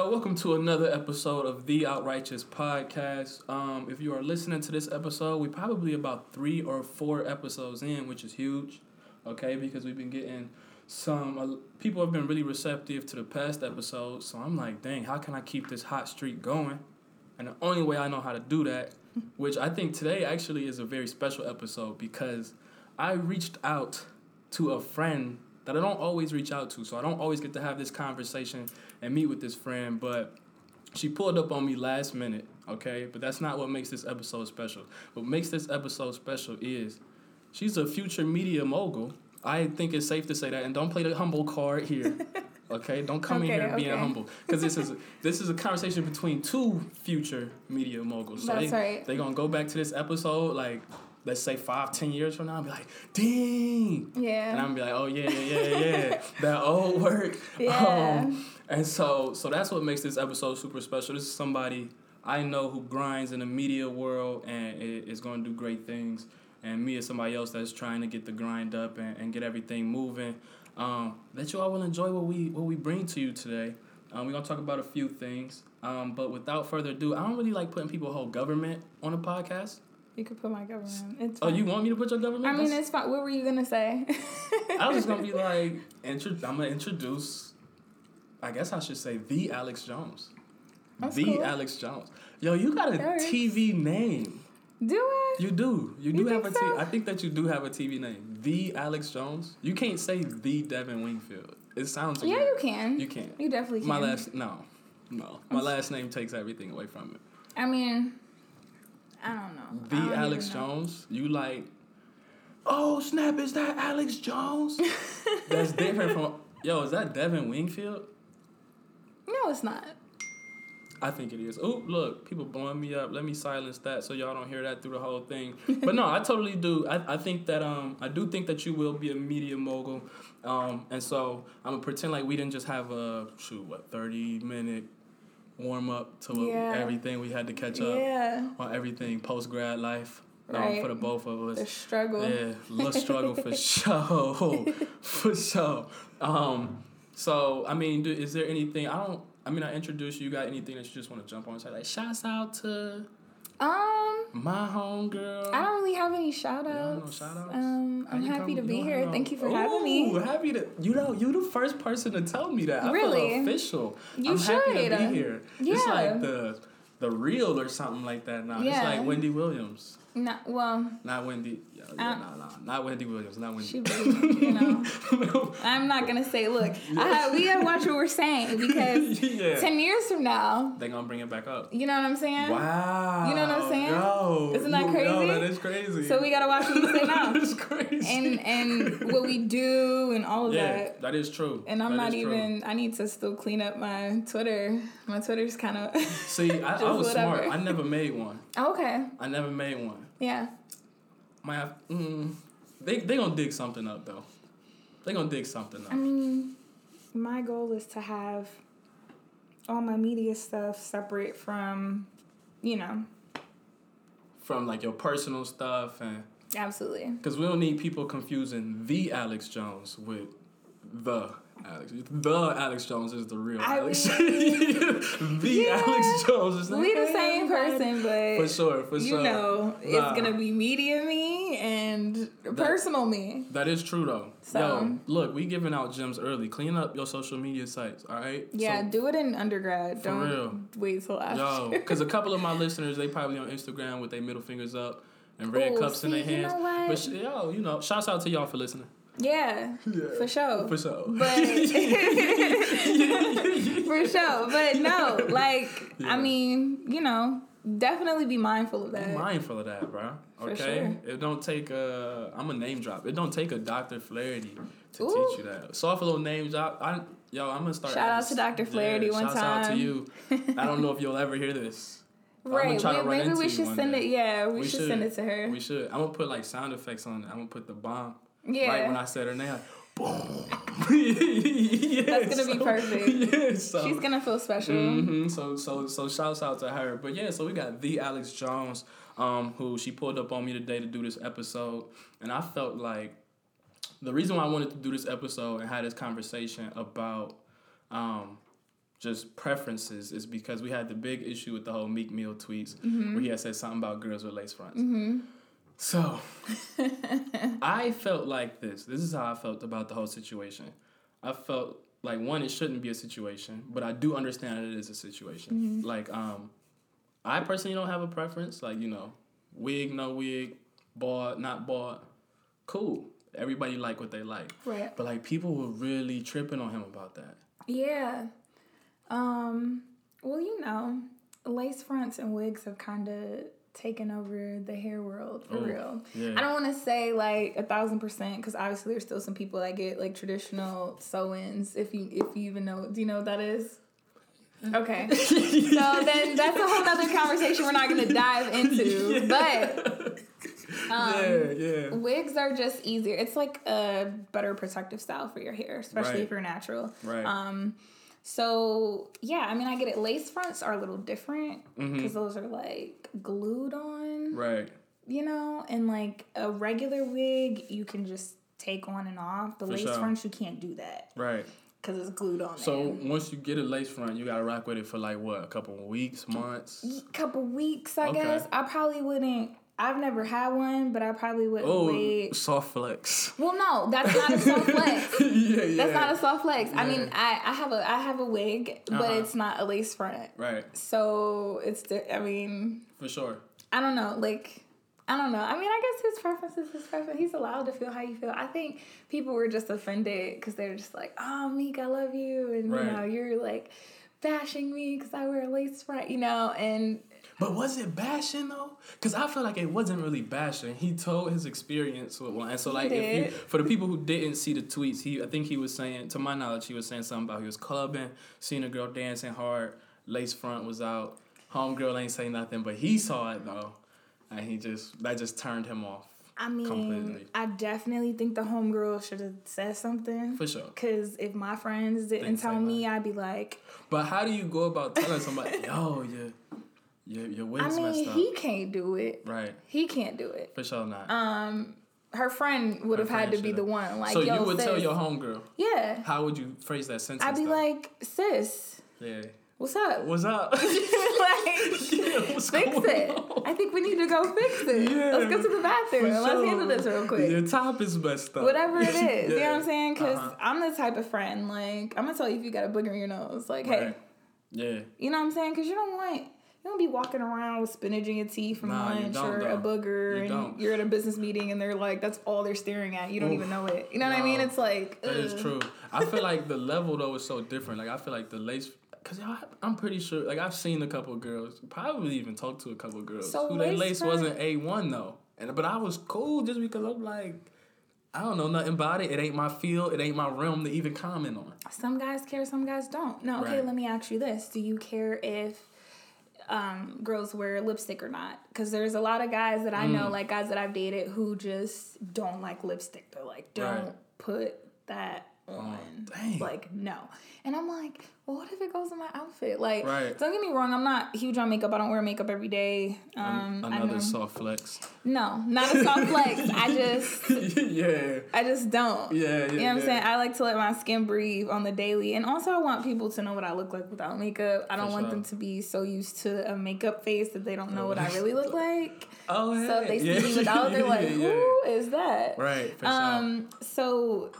Yo, welcome to another episode of the Outrighteous Podcast. Um, if you are listening to this episode, we probably about three or four episodes in, which is huge. Okay, because we've been getting some uh, people have been really receptive to the past episodes. So I'm like, dang, how can I keep this hot streak going? And the only way I know how to do that, which I think today actually is a very special episode because I reached out to a friend that I don't always reach out to. So I don't always get to have this conversation and meet with this friend, but she pulled up on me last minute, okay? But that's not what makes this episode special. What makes this episode special is she's a future media mogul. I think it's safe to say that, and don't play the humble card here. Okay, don't come Okay, in here being humble because this is this is a conversation between two future media moguls. So That's they, right. They gonna go back to this episode like let's say five, ten years from now, and be like, dang, Yeah. and I'm gonna be like, oh yeah, yeah, yeah, yeah, that old work. Yeah. Um, and so, so that's what makes this episode super special. This is somebody I know who grinds in the media world and is going to do great things. And me as somebody else that's trying to get the grind up and, and get everything moving. Um, that you all will enjoy what we what we bring to you today. Um, we're gonna talk about a few things. Um, but without further ado, I don't really like putting people whole government on a podcast. You could put my government. It's Oh, you want me to put your government? I mean, That's- it's fine. What were you gonna say? I was just gonna be like, intro- I'm gonna introduce. I guess I should say the Alyx Jones. That's the cool. Alyx Jones. Yo, you got a. TV name. Do it. You do. You You do have a. T- so? I think that you do have a TV name. The Alyx Jones. You can't say the Devin Wingfield. It sounds Yeah, weird. you can. You can't. You definitely can. My last no, no. My last name takes everything away from it. I mean, I don't know. The don't Alyx even know. Jones. You like? Oh snap! Is that Alyx Jones? That's different from. Yo, is that Devin Wingfield? No, it's not. I think it is. Oh, look, people blowing me up. Let me silence that so y'all don't hear that through the whole thing. But no, I totally do. I, I think that um I do think that you will be a media mogul. Um and so I'm gonna pretend like we didn't just have a shoot what thirty minute warm up to Yeah. everything we had to catch up Yeah. on everything post grad life. Um, Right. for the both of us. The struggle. Yeah, little struggle for sure, for sure. Um, so I mean, do, is there anything? I don't. I mean, I introduced you. You got anything that you just want to jump on and say? Like, shouts out to Um, my homegirl. I don't really have any shout You don't no? Um, I'm happy to be don't here. Thank you for having me. Happy to you know you the first person to tell me that. I Really? feel official. You I'm happy to be here. It's like the the real or something like that now. It's like Wendy Williams. Not well. Not Wendy. Yeah, yeah, Uh, nah, nah, not Wendy Williams. Not Wendy. She, you know. I'm not gonna say. Look, I have, we gotta watch what we're saying because yeah. ten years from now, they're gonna bring it back up. you know what I'm saying. Wow. You know what I'm saying? No, Isn't that crazy? crazy? that is crazy. So we gotta watch what we say now, that is crazy. and and what we do and all of yeah, that. that is true. And I'm That not is true. even. I need to still clean up my Twitter. My Twitter's kind of. See, I, I was smart. I never made one. okay. I never made one. Yeah. My, have, mm, they they gonna dig something up though. They gonna dig something I up. mean, my goal is to have all my media stuff separate from, you know, From like your personal stuff and absolutely. because we don't need people confusing the Alyx Jones with the Alyx. The Alyx Jones is the real I Alyx. mean- the Yeah. Alyx Jones is We the same person, but For sure, for you sure. know, Nah. it's gonna be media me and personal me. That is true though. So- Yo, look, we giving out gems early. Clean up your social media sites, all right? Yeah, do it in undergrad. Don't real. wait till after. So, yo, because a couple of my listeners, they probably on Instagram with their middle fingers up and red Ooh, cups in their see, you hands. know? But yo, you know, shouts out to y'all for listening. Yeah, for sure. For sure. But for sure. But no, like Yeah. I mean, you know, definitely be mindful of Be that. mindful of that, bro. For Okay, it don't take a. I'm a name drop. It don't take a Dr. Flaherty to Ooh. teach you that. So off a little name drop. I yo, I'm gonna start. Shout out to Dr. Flaherty one shouts out to you. I don't know if you'll ever hear this. Right. we- maybe we should send day. it. Yeah, we, We should, should. send it to her. We should. I'm gonna put like sound effects on it. I'm gonna put the bomb. Yeah. Right when I said her name. Boom. That's gonna be perfect. Yeah, so. She's gonna feel special. Mm-hmm, So so so shouts out to her. But yeah, so we got the Alyx Jones, um, who she pulled up on me today to do this episode, and I felt like the reason why I wanted to do this episode and have this conversation about um just preferences is because we had the big issue with the whole Meek Mill tweets Mm-hmm. where he had said something about girls with lace fronts. So I felt like this. This is how I felt about the whole situation. I felt like one, it shouldn't be a situation, but I do understand that it is a situation. Mm-hmm. Like, um, I personally don't have a preference. Like, you know, wig, no wig, bald, not bald. Cool. Everybody like what they like. Right. But like people were really tripping on him about that. Yeah. Um, well, you know, lace fronts and wigs have kind of taken over the hair world for Oh, real. yeah. I don't want to say like a thousand percent because obviously there's still some people that get like traditional sew-ins. If you if you even know, do you know what that is? Okay, so then that's a whole other conversation we're not gonna dive into. But um, yeah, yeah. wigs are just easier. It's like a better protective style for your hair, especially Right. if you're natural. Right. Um, so yeah, I mean, I get it. Lace fronts are a little different Mm-hmm. because those are like glued on, right. you know, and like a regular wig, you can just take on and off. The For lace sure. fronts, you can't do that Right. because it's glued on. So there. once you get a lace front, you gotta rock with it for like what, a couple of weeks, months. couple weeks, I Okay. guess. I probably wouldn't. I've never had one, but I probably wouldn't Oh, wait. soft flex. Well, no, that's not a soft flex. yeah, yeah. That's not a soft flex. I mean, I, I have a I have a wig, but Uh-huh. it's not a lace front. right, So it's the, I mean, for sure. I don't know, like I don't know. I mean, I guess his preference is his preference. He's allowed to feel how you feel. I think people were just offended because they're just like, "Oh, Meek, I love you," and Right. you know, you're like bashing me because I wear a lace front, you know, and But was it bashing though? Because I feel like it wasn't really bashing. He told his experience with one, and so like if you, for the people who didn't see the tweets, he I think he was saying, to my knowledge, he was saying something about he was clubbing, seeing a girl dancing hard, lace front was out, homegirl ain't say nothing, but he saw it though, and he just that just turned him off I mean, Completely. I definitely think the homegirl should have said something. for sure. Cause if my friends didn't say tell me, I'd be like, But how do you go about telling somebody, yo, your your your I mean, messed up? he can't do it. right, He can't do it. for sure not. Um, her friend would Her have had to be the one. Like, so yo, you would tell your homegirl. yeah. How would you phrase that sentence? I'd be though? like, sis, yeah. what's up? What's up? like, yeah, what's fix it. on? I think we need to go fix it. Yeah, Let's go to the bathroom. And Let's handle this real quick. Your top is messed up. Whatever it is, you know what I'm saying? Because Uh-huh. I'm the type of friend, like, I'm gonna tell you if you got a booger in your nose. Like, hey, Yeah. You know what I'm saying? Because you don't want you don't be walking around with spinach in your teeth from Nah, lunch or a booger, You and don't. you're at a business meeting and they're like, "That's all they're staring at." You don't Oof. even know it. You know what I mean? It's like That is true. I feel like the level though is so different. Like I feel like the lace, cause y'all, I'm pretty sure. Like I've seen a couple of girls, probably even talked to a couple of girls So who their lace front- wasn't a one though. And but I was cool just because I'm like, I don't know nothing about it. It ain't my field. It ain't my realm to even comment on. Some guys care, some guys don't. No, okay. Right. Let me ask you this: Do you care if um, girls wear lipstick or not? Because there's a lot of guys that I know, Mm. like guys that I've dated, who just don't like lipstick. They're like, don't Right. put that on. Like, no. And I'm like, well, what if it goes in my outfit? Like, Right. don't get me wrong, I'm not huge on makeup. I don't wear makeup every day. Um. Another soft flex. No, not a soft flex. I just, yeah. I just don't. Yeah, yeah, You know what I'm saying? I like to let my skin breathe on the daily. And also, I want people to know what I look like without makeup. I don't For want sure. them to be so used to a makeup face that they don't know what I really look like. Oh, hey. So if they see yeah. me without, they're like, Yeah, yeah. who is that? Right. For Um, so,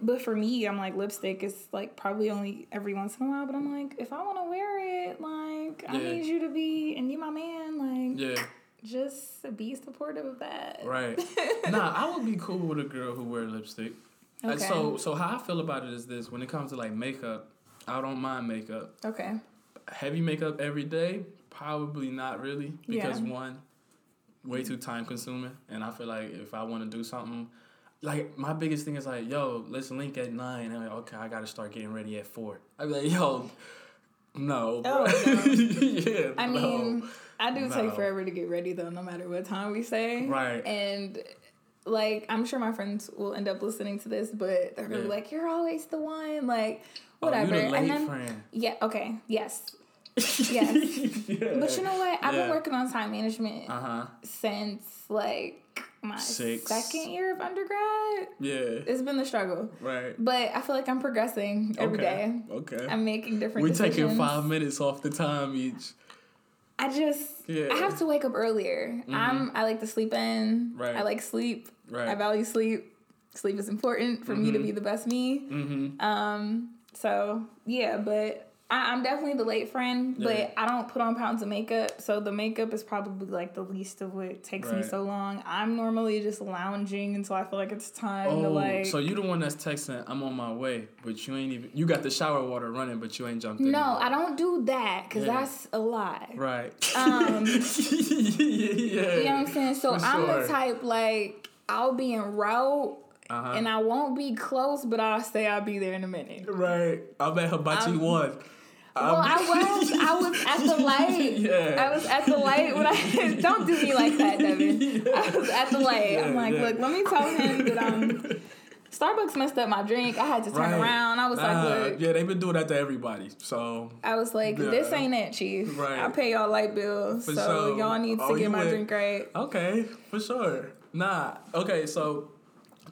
but for me, I'm like lipstick is like probably only every once in a while. But I'm like, if I want to wear it, like I need you to be, and you my man, like. Yeah. just be supportive of that. Right. nah, I would be cool with a girl who wear lipstick. Okay. So so how I feel about it is this: when it comes to like makeup, I don't mind makeup. Okay. Heavy makeup every day, probably not really, because Yeah. one, way too time consuming, and I feel like if I want to do something. Like my biggest thing is like, yo, let's link at nine. And I'm like, okay, I gotta start getting ready at four. I'm like, yo, no. Oh, no. yeah. I no. mean, I do No. take forever to get ready though, no matter what time we say. Right. And like, I'm sure my friends will end up listening to this, but they're gonna be Yeah. like, "You're always the one." Like, Oh, whatever. late and then, friend. yeah, okay, yes, yes. yeah. But you know what? I've been working on time management Uh huh. since like my Six. second year of undergrad. Yeah. It's been the struggle. Right. But I feel like I'm progressing every okay. day. okay. I'm making different We're decisions. taking five minutes off the time each. I just yeah. I have to wake up earlier. Mm-hmm. I'm I like to sleep in. Right. I like sleep. Right. I value sleep. Sleep is important for mm-hmm. me to be the best me. Mm-hmm. Um. So yeah, but I, am definitely the late friend, but yeah. I don't put on pounds of makeup, so the makeup is probably like the least of what takes right. me so long. I'm normally just lounging until I feel like it's time oh, to like. So you the one that's texting, "I'm on my way," but you ain't even. You got the shower water running, but you ain't jumped in. No, I don't do that because yeah. that's a lie. Right. Um. yeah. You know what I'm saying? So For I'm sure. the type like I'll be in route uh-huh. And I won't be close, but I'll say I'll be there in a minute. Right. I'm at Hibachi I'm, One. Um, well, I was I was at the light. yeah. I was at the light when I don't do me like that, Devin. Yeah. I was at the light. Yeah, I'm like, look, let me tell him that I'm Starbucks messed up my drink. I had to turn right. around. I was like, look. Yeah, they've been doing that to everybody. So I was like, this ain't it, Chief. Right. I pay y'all light bills. For so sure. y'all need to oh, get my went. drink right. Okay, for sure. Nah. Okay, so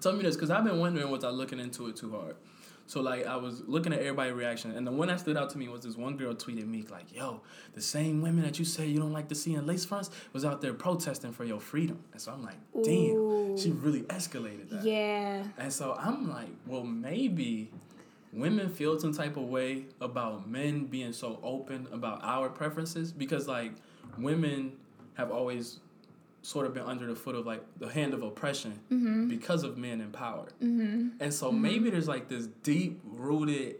tell me this, because I've been wondering was I looking into it too hard. So like I was looking at everybody's reaction, and the one that stood out to me was this one girl tweeted me like, "Yo, the same women that you say you don't like to see in lace fronts was out there protesting for your freedom." And so I'm like, "Damn, Ooh. she really escalated that." Yeah. And so I'm like, well, maybe women feel some type of way about men being so open about our preferences because like women have always sort of been under the foot of like the hand of oppression mm-hmm. because of men in power. Mm-hmm. And so mm-hmm. maybe there's like this deep rooted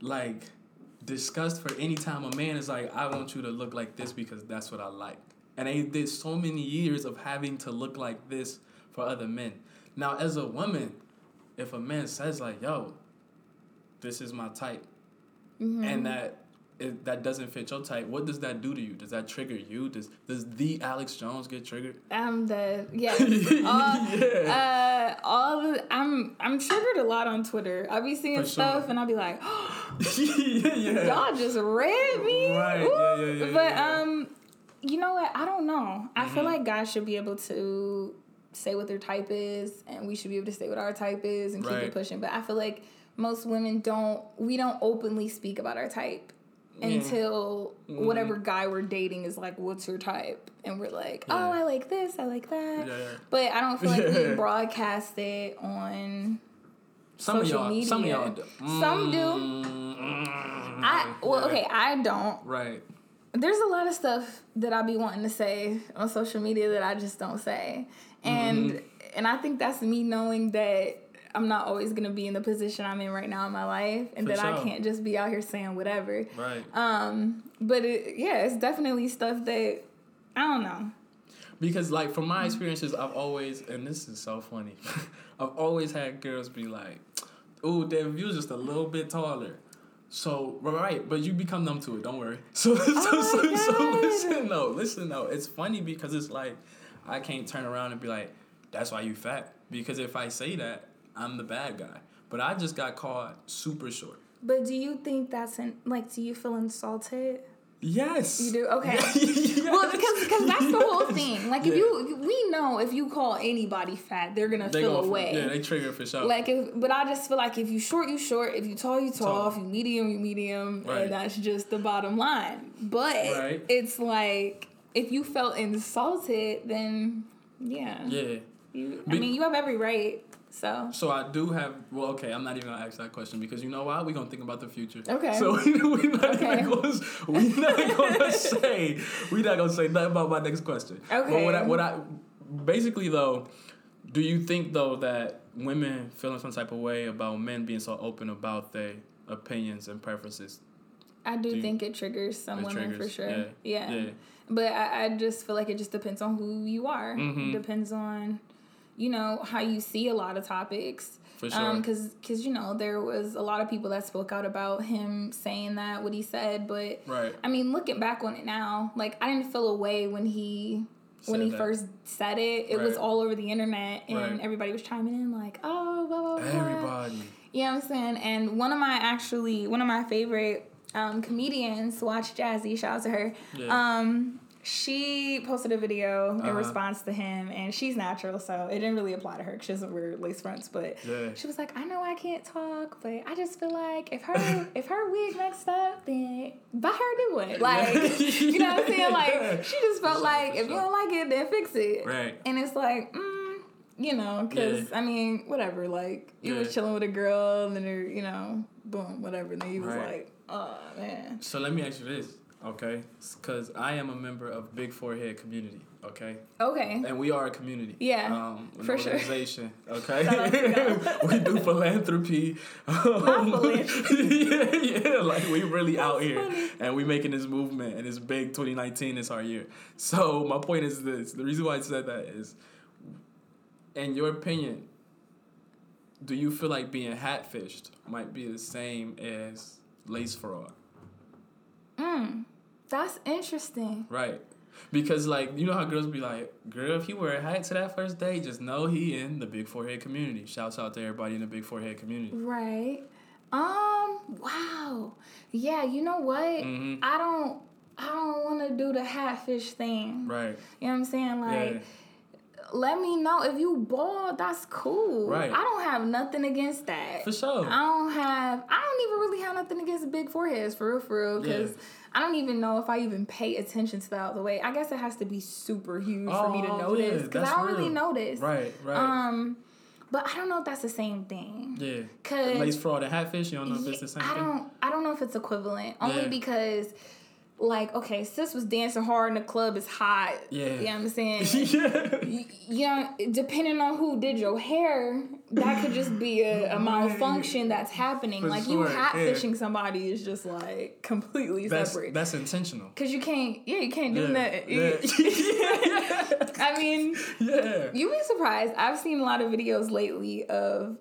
like disgust for any time a man is like, I want you to look like this because that's what I like. And they did so many years of having to look like this for other men. Now, as a woman, if a man says like, "Yo, this is my type," mm-hmm. and that if that doesn't fit your type, what does that do to you? Does that trigger you? Does does the Alyx Jones get triggered? I'm the yeah. all, yeah. Uh, all the I'm I'm triggered a lot on Twitter. I'll be seeing For stuff sure. and I'll be like, yeah, yeah. y'all just read me. Right. Yeah, yeah, yeah, but um, you know what? I don't know. I mm-hmm. feel like guys should be able to say what their type is, and we should be able to say what our type is and keep right. it pushing. But I feel like most women don't. We don't openly speak about our type until mm. whatever guy we're dating is like, "What's your type?" And we're like, "Oh, I like this, I like that." Yeah. But I don't feel like we broadcast it on some social of y'all, media. Some of y'all do. Some do. Mm. I well, okay, I don't. Right. There's a lot of stuff that I be wanting to say on social media that I just don't say, and mm-hmm. and I think that's me knowing that I'm not always gonna be in the position I'm in right now in my life, and For that sure. I can't just be out here saying whatever. Right. Um. But it, yeah, it's definitely stuff that I don't know. Because like from my experiences, I've always, and this is so funny, I've always had girls be like, "Ooh, David, you're just a little bit taller." So right, but you become numb to it. Don't worry. So so oh so, so listen though, listen though. It's funny because it's like I can't turn around and be like, "That's why you fat." Because if I say that, I'm the bad guy. But I just got caught super short. But do you think that's in, like? Do you feel insulted? Yes. You do okay. yes. Well, because because that's the whole thing. Like if you we know if you call anybody fat, they're gonna they feel away. Yeah, they trigger for sure. Like if, but I just feel like if you short, you short. If you tall, you tall. tall. If you medium, you medium. Right. And that's just the bottom line. But right. it's like if you felt insulted, then yeah. Yeah. You, I mean, you have every right so. So I do have. Well, okay, I'm not even gonna ask that question because you know why? We're gonna think about the future. Okay. So we're not okay. gonna we're not gonna say we're not gonna say nothing about my next question. Okay. But what I, what I basically though, do you think though that women feeling some type of way about men being so open about their opinions and preferences? I do, do think you, it triggers some women triggers, for sure. Yeah. yeah. yeah. But I, I just feel like it just depends on who you are. Mm-hmm. It depends on you know how you see a lot of topics for sure because um, because you know there was a lot of people that spoke out about him saying that what he said but right i mean looking back on it now like i didn't feel away when he said when he that. first said it it right. was all over the internet and right. everybody was chiming in like oh blah, blah, blah. everybody you know what i'm saying and one of my actually one of my favorite um, comedians watch jazzy shout out to her yeah. um she posted a video in Uh-huh. response to him, and she's natural, so it didn't really apply to her because she doesn't wear lace fronts. But Yeah. she was like, "I know I can't talk, but I just feel like if her if her wig messed up, then buy her a new one. Like, you know what I'm saying? Like, Yeah. she just felt sure, like if you don't like it, then fix it. Right. And it's like, mm, you know, because I mean, whatever. Like, you was chilling with a girl, and then you know, boom, whatever. And then you was Right. like, oh man. So let me ask you this, okay? Because I am a member of Big Forehead community, okay? Okay. And we are a community. Yeah, Um, an for sure. organization, okay? Out to we do philanthropy. Um, yeah, yeah, like we really out here. funny. And we making this movement and it's big 2019 is our year. So my point is this. The reason why I said that is in your opinion, do you feel like being hatfished might be the same as lace fraud? Mm, that's interesting. Right. Because like you know how girls be like, girl, if you wear a hat to that first date, just know he in the big forehead community. Shouts out to everybody in the big forehead community. Right. Um. Wow. Yeah. You know what? Mhm. I don't. I don't want to do the hatfish thing. Right. You know what I'm saying? Like, yeah. Let me know if you bald. That's cool. Right. I don't have nothing against that. For sure. I don't have. I don't even really have nothing against big foreheads for real, for real. Because Yeah. I don't even know if I even pay attention to that all the way. I guess it has to be super huge for me to Oh, notice. Because that's I don't really notice. Right. Right. Um. But I don't know if that's the same thing. yeah. Cause Lace fraud and hatfish. You don't know if it's the same I thing. don't. I don't know if it's equivalent. Only Yeah. because, like, okay, sis was dancing hard in the club. It's hot. Yeah. You know what I'm saying? yeah. You know, depending on who did your hair, that could just be a, a malfunction that's happening. For like you sure, hat yeah. fishing somebody is just like completely That's separate. that's intentional. Cause you can't, yeah, you can't do Yeah. that. Yeah. I mean, yeah. You'd be surprised. I've seen a lot of videos lately of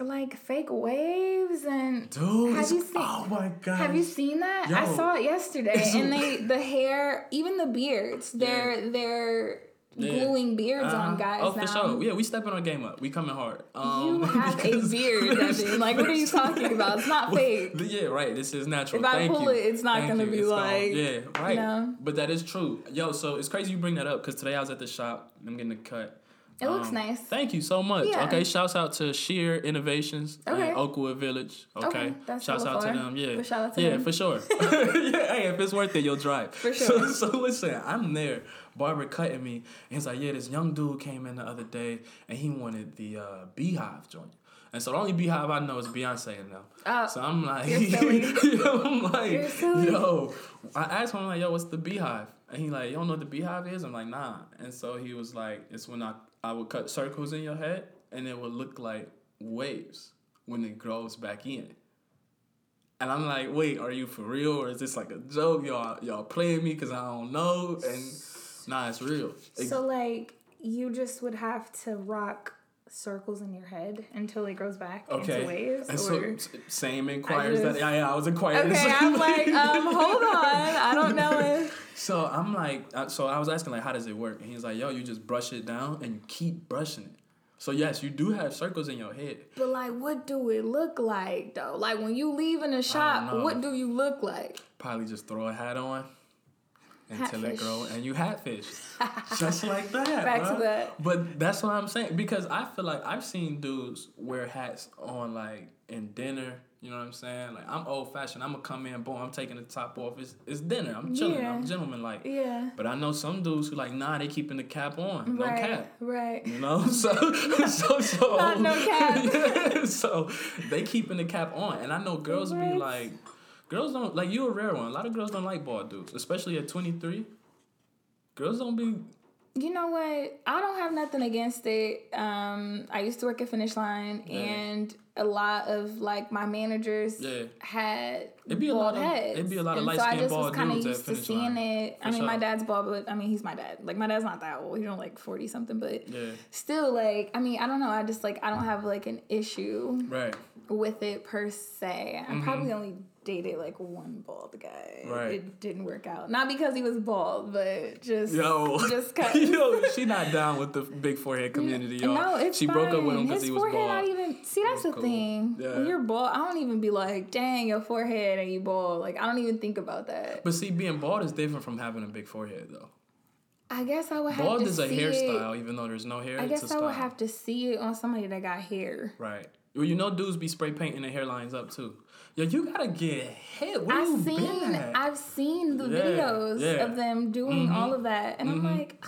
like fake waves and Dude. Have you seen- Oh my god. have you seen that? I saw it yesterday. And they the hair, even the beards, they're they're Yeah. gluing beards Uh-huh. on guys Oh, now. for sure. Yeah, we stepping our game up. We coming hard. Um, You have a beard, Devin. Like, what are you talking about? It's not fake. Yeah, right. This is natural. If I Thank pull you. it, it's not Thank gonna you. be It's gone. like, yeah, right. know? But that is true. Yo, so it's crazy you bring that up because today I was at the shop. I'm getting a cut. It looks Um, nice. Thank you so much. Yeah. Okay, shouts out to Sheer Innovations Okay. in Oakwood Village. Okay, Okay, that's shouts out to them. Yeah, But shout out to yeah, them. for sure. yeah, hey, if it's worth it, you'll drive. For So, sure. so listen, I'm there. Barber cutting me, and he's like, "Yeah, this young dude came in the other day, and he wanted the uh, Beehive joint." And so the only Beehive I know is Beyonce now. Oh, So I'm like, You're silly. yo, I'm like, yo. I asked him, I'm like, yo, what's the beehive? And he like, you don't know what the beehive is? I'm like, nah. And so he was like, it's when I, I would cut circles in your head and it would look like waves when it grows back in. And I'm like, wait, are you for real or is this like a joke? Y'all, y'all playing me because I don't know. And nah, it's real. So like you just would have to rock circles in your head until it grows back okay. into waves, and so inquires just- that yeah, yeah, I was inquiring. okay, I'm like, um, hold on, I don't know if So I'm like, uh, so I was asking like, how does it work? And he's like, yo, you just brush it down and you keep brushing it. So yes, you do have circles in your head. But like, what do it look like though? Like when you leave in a shop, what do you look like? Probably just throw a hat on until Hatfish. it grow and you hatfish. just like that. Back to that. But that's what I'm saying because I feel like I've seen dudes wear hats on like in dinner. You know what I'm saying? Like I'm old fashioned. I'm gonna come in, boom. I'm taking the top off. It's it's dinner. I'm chilling. Yeah. I'm gentleman like. Yeah. But I know some dudes who like nah. They keeping the cap on. No right. cap. Right. You know, so so so Not no cap. Yeah, so they keeping the cap on, and I know girls be like, girls don't like you a rare one. A lot of girls don't like bald dudes, especially at twenty three. Girls don't be You know what? I don't have nothing against it. Um, I used to work at Finish Line, Yeah. and a lot of like my managers Yeah. had It'd be a bald lot of- heads. it'd be a lot of and so I just was kind of used to seeing Line. it. I For mean, my dad's bald, but I mean, he's my dad. Like my dad's not that old. He's only like forty something, but yeah still, like I mean, I don't know. I just like I don't have like an issue right with it per se. I'm probably only dated like one bald guy. Right. It didn't work out. Not because he was bald, but just yo just cause. yo she not down with the big forehead community y'all. No, it's she broke up with him fine. because he was forehead bald. Not even see that's the cool. thing. Yeah. When you're bald, I don't even be like, dang, your forehead and you bald. Like I don't even think about that. But see, being bald is different from having a big forehead though. I guess I would have Bald to is a hairstyle, It. even though there's no hair. I guess I would have to see it on somebody that got hair. Right. Well, you know, dudes be spray painting their hairlines up too. Yo, you gotta get hit. Where I've seen? I've seen the Yeah, videos yeah. of them doing Mhm. all of that, and Mhm. I'm like,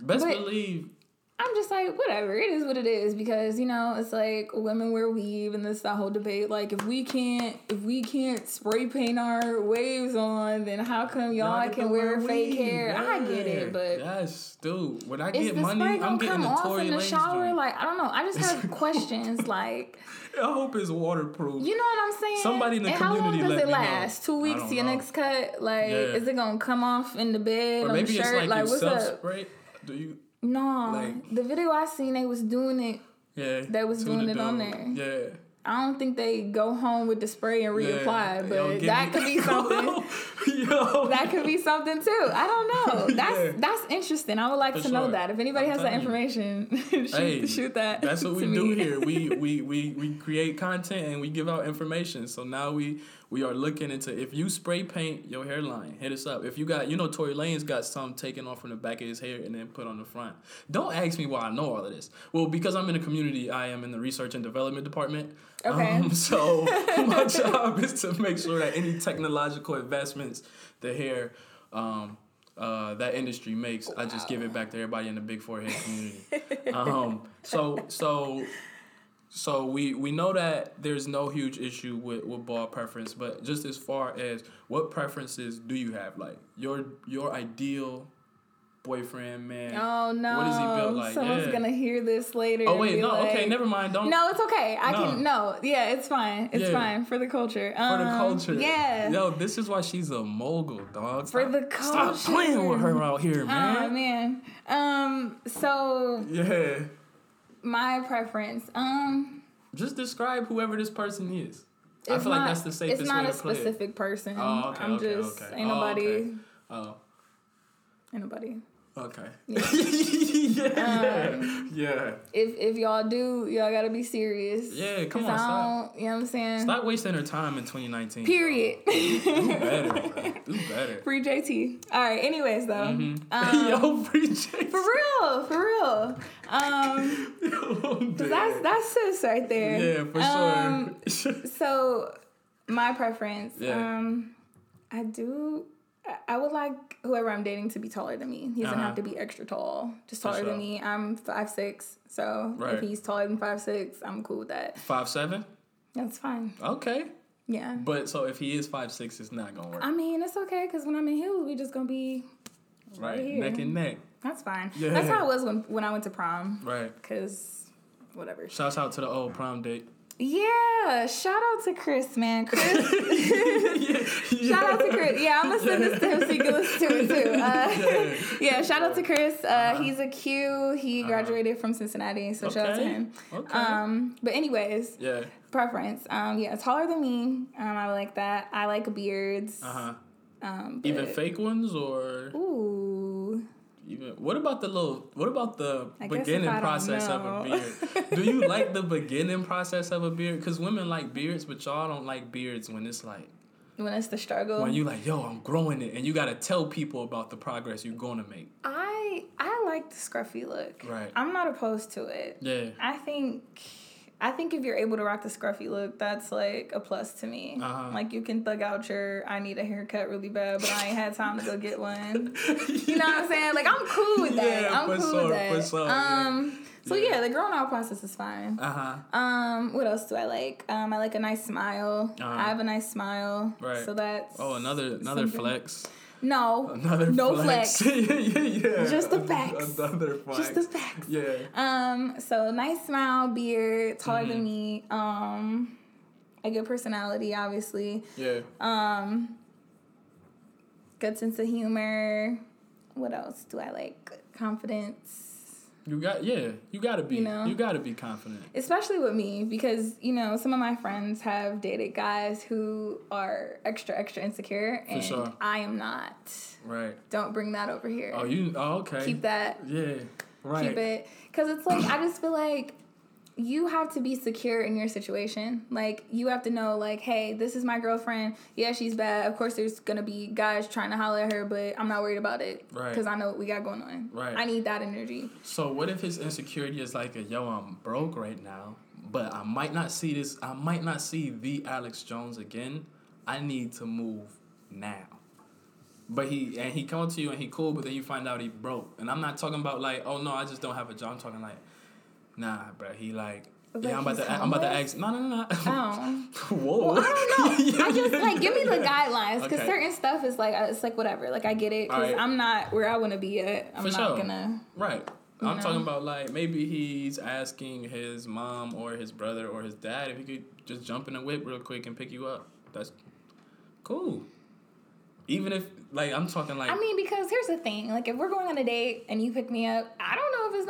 Best but- believe. I'm just like, whatever. It is what it is because you know it's like women wear weave, and this that whole debate. Like, if we can't, if we can't spray paint our waves on, then how come y'all, can wear wear fake weave. hair? I get it, but yes, dude. When I get money, I'm getting come the Tory in the shower? joint. Like, I don't know. I just have questions. Like, I hope it's waterproof. you know what I'm saying? Somebody in the and how long does let it me know. last? Two weeks to your know. next cut? Like, Yeah. is it gonna come off in the bed or on maybe the it's shirt? like, Like, what's up? spray. Do you? No, Like- the video I seen, they was doing it. Yeah. They was doing it on there. Yeah. I don't think they go home with the spray and reapply, Yo, but that me- could be something. Yo. that could be something too. I don't know. That's Yeah. that's interesting. I would like For to know that. If anybody I'm has that information, shoot, Hey, shoot that. That's what we to do here. We, we we we create content and we give out information. So now we we are looking into if you spray paint your hairline, hit us up. If you got you know Tory Lanez got some taken off from the back of his hair and then put on the front. Don't ask me why I know all of this. Well, because I'm in a community, I am in the research and development department. Okay. Um, so my job is to make sure that any technological investments the hair um, uh, that industry makes, I just give it back to everybody in the big forehead community. um, so so so we we know that there's no huge issue with, with ball preference, but just as far as what preferences do you have? Like your your ideal boyfriend, man. Oh no! What is he built like? Someone's Yeah. gonna hear this later. oh wait, no, okay, never mind. Don't No, it's okay. I No. can no. Yeah, it's fine. It's Yeah. fine for the culture. for the Um, culture. Yeah. Yo, this is why she's a mogul, dog. For Stop- the Stop playing with her out here, man. Oh man. Um. So Yeah. My preference. Um. Just describe whoever this person is. I feel like that's the safest It's not way a to play it. specific person. Oh, okay, I'm okay, just okay. ain't Oh, nobody. okay. Oh, Ain't nobody. Okay. Yeah. yeah, Um, yeah. If if y'all do, y'all gotta be serious. Yeah, come on, I stop. don't- You know what I'm saying? Stop wasting her time in 2019. Period. bro. Do better, bro. Do better. Free JT. All right. Anyways, though. Mhm. Um, Yo, free JT. For real, for real. Um, Yo, that's that's sis right there. yeah, for Um, sure. So, my preference. Yeah. Um, I do. I- would like whoever I'm dating to be taller than me. He doesn't Uh-huh. have to be extra tall. Just taller sure. than me. I'm five six. So Right. if he's taller than five six, I'm cool with that. Five seven. That's fine. Okay, Yeah. but so if he is five six, it's not gonna work. I mean, it's okay because when I'm in heels, we just gonna be right, here. neck and neck. That's fine. Yeah. That's how it was when when I went to prom. Right. Cause whatever. Shouts out to the old prom date. Yeah. Shout out to Chris, man. Chris. yeah, Shout out to Chris. Yeah, I'm gonna send this to him so he can listen to it too. Uh, Yeah. yeah, shout out to Chris. Uh, Uh-huh. He's a Q. He Uh-huh. graduated from Cincinnati, so shout out to him. Okay. Um, but anyways, yeah. preference. Um, yeah, taller than me. Um, I like that. I like beards. Uh huh. Um, Even fake ones or Ooh. Even what about the little? What about the I beginning process of a beard? Do you like the beginning process of a beard? Because women like beards, but y'all don't like beards when it's like When it's the struggle. when you like, yo, I'm growing it, and you gotta tell people about the progress you're gonna make. I I like the scruffy look. Right. I'm not opposed to it. Yeah. I think I think if you're able to rock the scruffy look, that's like a plus to me. Uh-huh. Like you can thug out your I need a haircut really bad, but I ain't had time to go get one. You know what I'm saying? Like I'm cool with that. Yeah, I'm cool sure, with that. for sure, yeah. Um so Yeah. yeah, the growing out process is fine. Uh huh. Um, what else do I like? Um, I like a nice smile. Uh-huh. I have a nice smile. Right. So that's Oh, another another something. flex. No. Another no flex. flex. yeah, yeah, yeah. Just the facts. Another flex. Just the facts. Yeah. Um, so nice smile, beard, taller Mm-hmm. than me. Um, a good personality, obviously. Yeah. Um, good sense of humor. What else do I like? Confidence. You got yeah. You gotta be. You know? you gotta be confident. Especially with me, because you know some of my friends have dated guys who are extra, extra insecure, and sure. I am not. Right. Don't bring that over here. Oh, you. Oh, okay. Keep that Yeah. Right. keep it because it's like i just feel like you have to be secure in your situation. Like you have to know, like, hey, this is my girlfriend. Yeah, she's bad. Of course, there's gonna be guys trying to holler at her, but I'm not worried about it. Right. Because I know what we got going on. Right. I need that energy. So what if his insecurity is like a yo, I'm broke right now, but I might not see this. I might not see the Alyx Jones again. I need to move now. But he and he come to you and he cool, but then you find out he broke. And I'm not talking about like, oh no, I just don't have a job. I'm talking like, nah, bro. He like, Like yeah, I'm about to, I'm about to ask. No, no, no. no. Oh. Whoa. Well, I don't know. I just like give me the guidelines because Okay. certain stuff is like uh, it's like whatever. Like I get it because Alright. I'm not where I want to be yet. I'm For not sure. gonna. Right. I'm know? talking about like maybe he's asking his mom or his brother or his dad if he could just jump in a whip real quick and pick you up. That's cool. Even if like I'm talking like I mean, because here's the thing: like if we're going on a date and you pick me up, I don't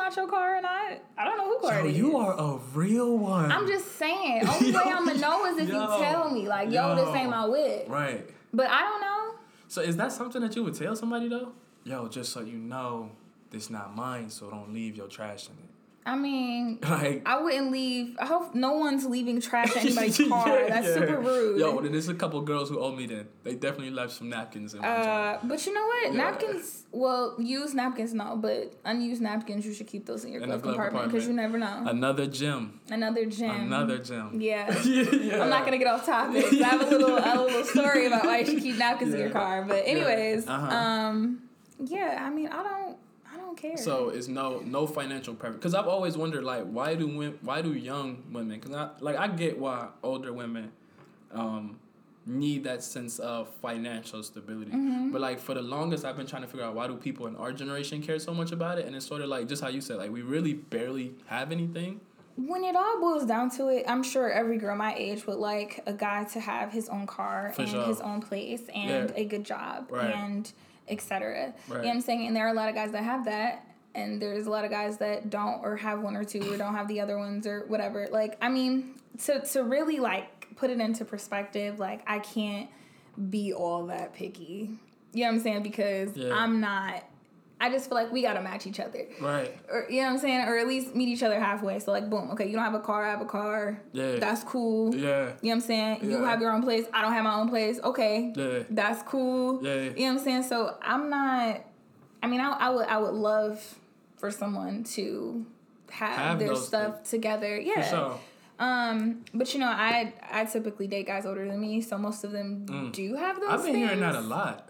know if it's not your car or not. I don't know who car yo, it is. you are a real one. I'm just saying. Only way I'm gonna know is if Yo. you tell me, like, yo, this Yo. ain't my whip. right. But I don't know. So is that something that you would tell somebody though? Yo, just so you know, this not mine, so don't leave your trash in it. I mean, Like I wouldn't leave. I hope no one's leaving trash in anybody's car. Yeah, That's yeah. super rude. Yo, there's a couple girls who owe me then. They definitely left some napkins in. Uh, but you know what? Yeah. Napkins. Well, used napkins no, but unused napkins you should keep those in your In glove compartment because you never know. Another gym. Another gym. Another gym. Yeah. yeah. I'm not gonna get off topic. I have a little a little story about why you should keep napkins in your car. But anyways, Uh-huh. um, yeah. I mean, I don't care. So it's no no financial preference because I've always wondered like why do women, why do young women because I like I get why older women um, need that sense of financial stability Mm-hmm. but like for the longest I've been trying to figure out why do people in our generation care so much about it and it's sort of like just how you said like we really barely have anything when it all boils down to it, I'm sure every girl my age would like a guy to have his own car For and sure. his own place and Yeah. a good job Right. and etc. You know what I'm saying? And there are a lot of guys that have that. And there's a lot of guys that don't or have one or two or don't have the other ones or whatever. Like, I mean, to to really like put it into perspective, like I can't be all that picky. You know what I'm saying? Because Yeah. I'm not I just feel like we gotta match each other right or you know what I'm saying, or at least meet each other halfway. So like, boom, okay, you don't have a car, I have a car. Yeah. that's cool. yeah You know what I'm saying? You have your own place. I don't have my own place. Okay, yeah that's cool. Yeah. You know what I'm saying? So I'm not. I mean, I, I would I would love for someone to have, Have their stuff together. Yeah. for sure Um, but you know, I I typically date guys older than me, so most of them do have those. Mm. I've been hearing that a lot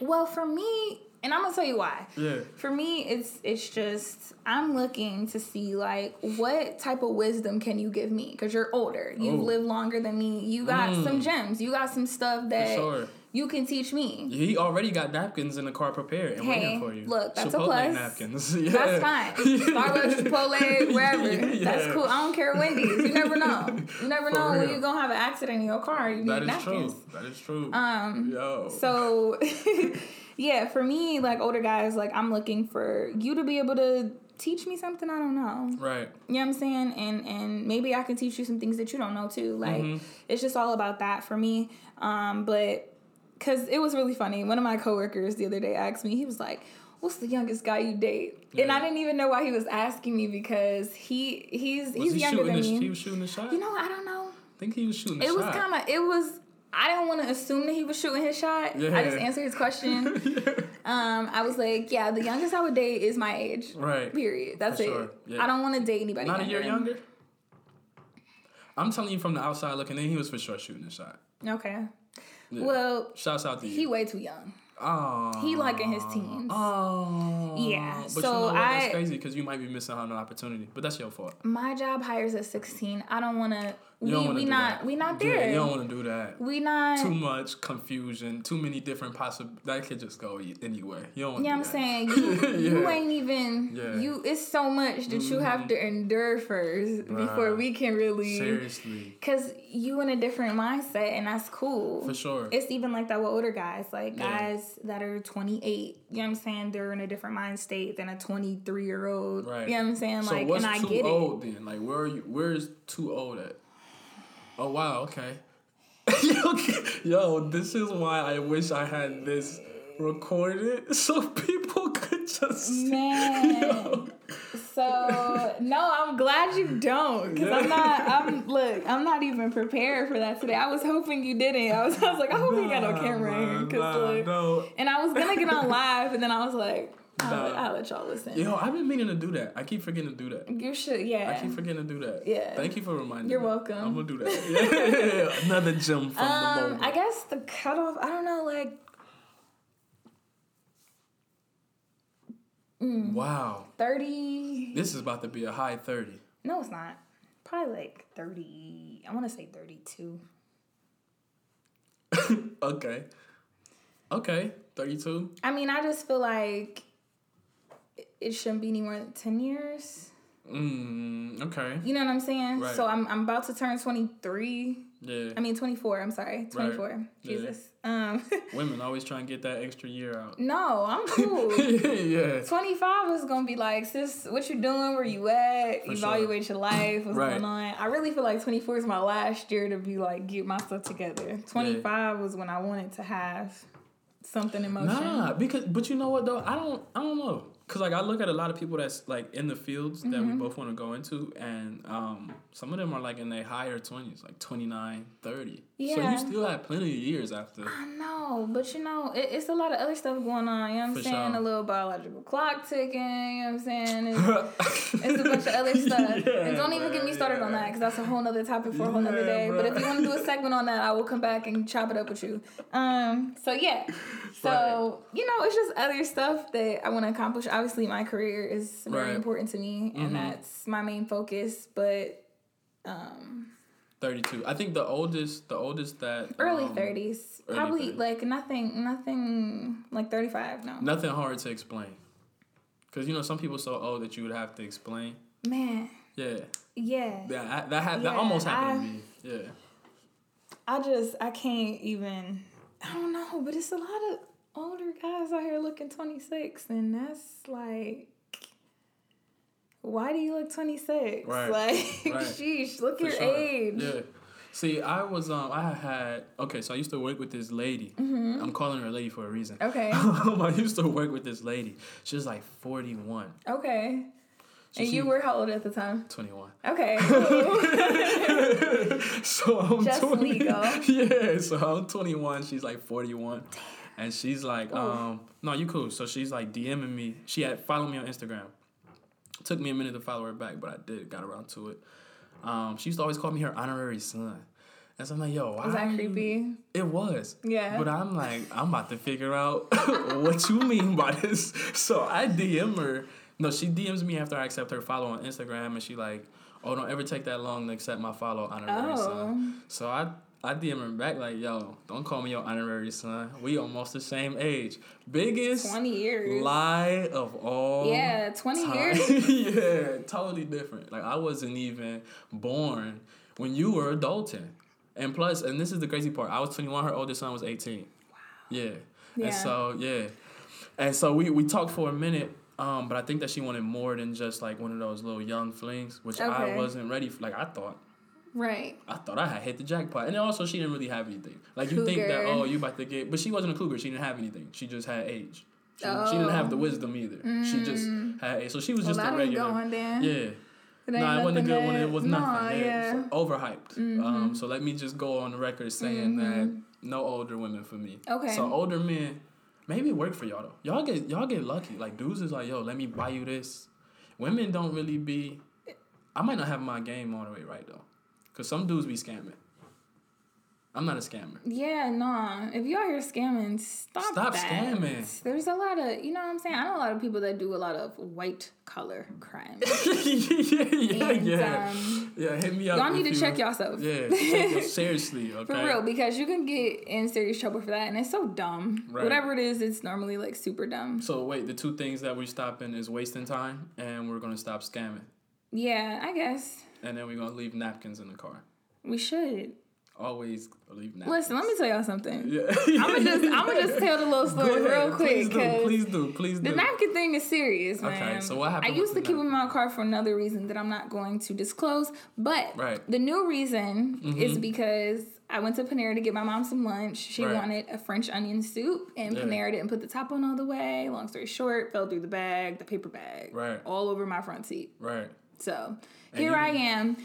Well, for me, and I'm gonna tell you why. yeah For me, it's it's just I'm looking to see like what type of wisdom can you give me because you're older, you've Ooh. lived longer than me, you got Mm. some gems, you got some stuff that sure. you can teach me. he already got napkins in the car prepared and Hey, waiting for you look, that's a plus. napkins yeah. That's fine. Starbucks, Chipotle, wherever. Yeah. That's cool. I don't care Wendy's. You never know. You never For know when you're gonna have an accident in your car. You That need is napkins. true. That is true. Um, Yo. So, yeah, for me, like older guys, like I'm looking for you to be able to teach me something I don't know. right. You know what I'm saying? And and maybe I can teach you some things that you don't know too. Like Mm-hmm. it's just all about that for me. Um, but cause it was really funny. One of my coworkers the other day asked me, he was like, What's the youngest guy you date? And I didn't even know why he was asking me because he he's Was he's he younger than the, me. He was shooting the shot. you know, I don't know. I think he was shooting the It was kind of it was. I didn't want to assume that he was shooting his shot. I just answered his question. um, I was like, yeah, the youngest I would date is my age. right. Period. That's For it. sure. Yeah. I don't want to date anybody. Not a year younger. I'm telling you from the outside looking in, he was for sure shooting the shot. Okay. Yeah. Well, Shouts out to he way too young. Oh. he like in his teens. Oh. Yeah, But so you know what? That's I- crazy because you might be missing out on an opportunity. But that's your fault. My job hires at 16. I don't want to. You We we do not that. we not Yeah, there. you don't want to do that. we not. Too much confusion. Too many different possible. That could just go anywhere. You don't know what I'm do saying? that. You, you ain't even. Yeah. Mm-hmm. You. It's so much that you have to endure first before we can really. Seriously. Cause you in a different mindset and that's cool. For sure. It's even like that with older guys, like Yeah. guys that are 28. You know what I'm saying? They're in a different mind state than a 23 year old. Right. You know what I'm saying? So Like, what's and I too get old then? Like where are you? Where is too old at? Oh wow. Okay. Yo, this is why I wish I had this recorded so people could just. Man. Yo. So no, I'm glad you don't, because I'm not. I'm look. I'm not even prepared for that today. I was hoping you didn't. I was. I was like, I hope you got no camera in, Nah, because nah, look. no. And I was gonna get on live, and then I was like, I'll, let, I'll let y'all listen. Yo, I've been meaning to do that. I keep forgetting to do that. You should, yeah. I keep forgetting to do that. Yeah. Thank you for reminding me. You're welcome. I'm gonna do that. Yeah. Another gem from the Um, moment. I guess the cutoff. I don't know, like wow. thirty. This is about to be a high 30. No, it's not. Probably like thirty. I want to say thirty-two. Okay. Okay. 32. I mean, I just feel like it- shouldn't be any more than ten years. Mm, okay. You know what I'm saying? Right. So I'm I'm about to turn twenty-three. Yeah. I mean twenty-four. I'm sorry, twenty-four. Yeah. Jesus. Um, Women always try and get that extra year out. no, I'm cool. yeah. 25 is gonna be like, sis, what you doing? Where you at? For Evaluate your life. What's Right. going on? I really feel like 24 is my last year to be like, get my stuff together. 25 was when I wanted to have something in motion. Nah, because but you know what though? I don't I don't know. Cause like I look at a lot of people that's like in the fields that Mm-hmm. we both want to go into and um some of them are like in their higher 20s, like 29, 30. Yeah. So you still have plenty of years after. I know, but you know, it, it's a lot of other stuff going on. You know what I'm For saying? sure. A little biological clock ticking. You know what I'm saying? It's, it's a bunch of other stuff. Yeah, and don't even get me started on that because that's a whole nother topic for a whole nother Yeah, day. But if you want to do a segment on that, I will come back and chop it up with you. Um. So yeah. So you know, it's just other stuff that I want to accomplish. Obviously, my career is very Right. important to me, and that's my main focus. But um, 32. I think the oldest the oldest that early um, thirties, early probably 30s. like nothing, nothing like thirty five. No, Nothing hard to explain. Cause you know some people so old that you would have to explain. man. Yeah, Yeah. that that ha- that almost happened I- to me. Yeah, I just I can't even I don't know, but it's a lot of older guys out here looking 26 and that's like why do you look 26? Right, Like right. sheesh, look For your sure. age. Yeah. See, I was um I had okay, so I used to work with this lady. Mhm. I'm calling her a lady for a reason. Mm-hmm. Okay. I used to work with this lady. She was like 41. Okay. So and she- you were how old at the time? 21. Okay. so I'm Just 20. legal. Yeah, so I'm 21. She's like 41. And she's like, um, no, you cool. So she's like DMing me. She had followed me on Instagram. Took me a minute to follow her back, but I did, got around to it. Um, she used to always call me her honorary son. And so I'm like, yo, why? Was that creepy? It was. Yeah. But I'm like, I'm about to figure out what you mean by this. So I DM her. No, she DMs me after I accept her follow on Instagram, and she like, oh, don't ever take that long to accept my follow honorary Oh. son. So I I DM her back like, yo, don't call me your honorary son. We almost the same age. Biggest 20 years. lie of all. Yeah, 20 time. years. yeah, totally different. Like I wasn't even born when you were adulting. And plus, and this is the crazy part, I was 21, her oldest son was 18. Wow. Yeah. Yeah. And so, yeah. And so we, we talked for a minute, um, but I think that she wanted more than just like one of those little young flings, which I wasn't ready for. Like I thought. Right. I thought I had hit the jackpot. And also she didn't really have anything. Like you think that, oh, you about to get but she wasn't a cougar, she didn't have anything. She just had age. She, she didn't have the wisdom either. She just had age. So she was Mm. Well, just a regular. going then. Yeah. No, ain't it wasn't a good one. It was Nah, nothing. Yeah. yeah. Mm-hmm. Overhyped. Um, so let me just go on the record saying that no older women for me. Okay. So older men, maybe it work for y'all though. Y'all get y'all get lucky. Like dudes is like, yo, let me buy you this. Women don't really be. I might not have my game all the way right though, cause some dudes be scamming. I'm not a scammer. Yeah, nah. If you out here scamming, stop. Stop that. scamming. There's a lot of, you know what I'm saying? I know a lot of people that do a lot of white collar crime. yeah, yeah, And, yeah. um, yeah, hit me up. Y'all need to you- check yourself. Yeah, check your- seriously, okay. For real, because you can get in serious trouble for that, and it's so dumb. Right. Whatever it is, it's normally like super dumb. So wait, the two things that we're stopping is wasting time, and we're gonna stop scamming, Yeah, I guess and then we're gonna leave napkins in the car. we should. Always leave napkins. Listen, let me tell y'all something. Yeah. I'm gonna just, I'm gonna just tell the little story real quick. Please do. Please do. Please The napkin thing is serious, man. Okay, so what happened I used to keep them in my car for another reason that I'm not going to disclose. But Right. the new reason is Mhm. because I went to Panera to get my mom some lunch. She Right. wanted a French onion soup, and Yeah. Panera didn't put the top on all the way. Long story short, fell through the bag, the paper bag, Right. all over my front seat. Right. So here you- I am,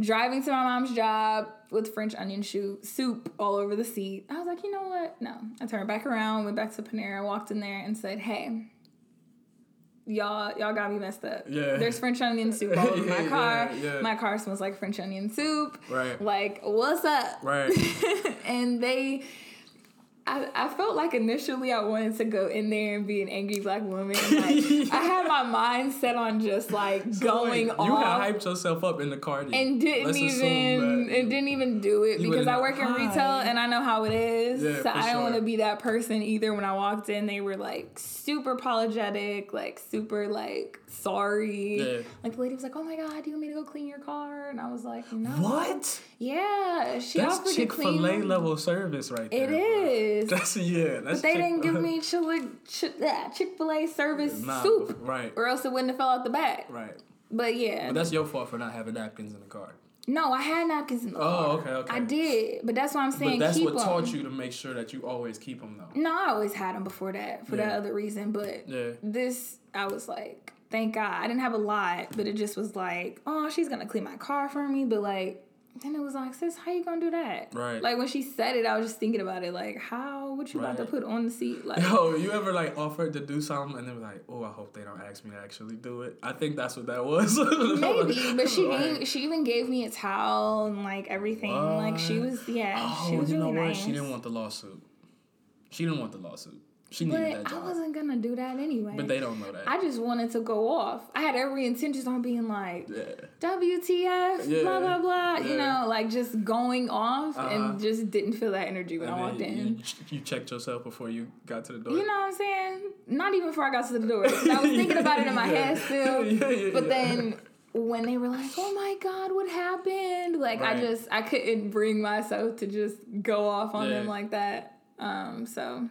driving to my mom's job with French onion soup all over the seat. I was like, you know what? No. I turned back around, went back to Panera, walked in there, and said, hey. Y'all, y'all got me messed up. Yeah. There's French onion soup all over my car. yeah, yeah. My car smells like French onion soup. Right. Like, what's up? Right. and they I, I felt like initially I wanted to go in there and be an angry black woman. Like I had my mind set on just like going Wait, off You had hyped yourself up in the car and didn't Let's even and didn't even do it because I work in retail and I know how it is. Yeah, so I don't sure. want to be that person either. When I walked in, they were like super apologetic, like super like sorry. Yeah. Like the lady was like, "Oh my god, do you want me to go clean your car?" And I was like, "No." What? Yeah, she offered That's to Chick Fil A level service right It there. bro. That's yeah. That's But they didn't give Chick- me uh, Chick Fil A service Nah, soup, Right. or else it wouldn't have fell out the back, Right. But yeah, But that's your fault for not having napkins in the car. no, I had napkins in the oh, car. Oh, okay, okay. I did, but that's why I'm saying But that's what them. taught you to make sure that you always keep them though. No, I always had them before that for that other reason. But Yeah. this, I was like, thank God. I didn't have a lot, but it just was like, oh, she's gonna clean my car for me. But like, then it was like, sis, how you gonna do that? Right. Like when she said it, I was just thinking about it. Like, how? What you about to put on the seat? Like, Yo, you ever like offered to do something and then like, "Oh, I hope they don't ask me to actually do it." I think that's what that was. Maybe, but she Like, gave, she even gave me a towel and like everything. Like she was yeah, Oh, she was you really know what? nice. She didn't want the lawsuit. She didn't want the lawsuit. She needed that but I wasn't gonna do that anyway. But they don't know that. I just wanted to go off. I had every intention on being like yeah. WTF, Yeah. blah blah blah. You know, like just going off Uh-huh. and just didn't feel that energy when And I walked in. You, you checked yourself before you got to the door. You know what I'm saying? Not even before I got to the door. I was thinking about it in my Yeah. head still. Yeah, yeah, But yeah. then when they were like, "Oh my God, what happened?" Like I just I couldn't bring myself to just go off on them like that. Um, so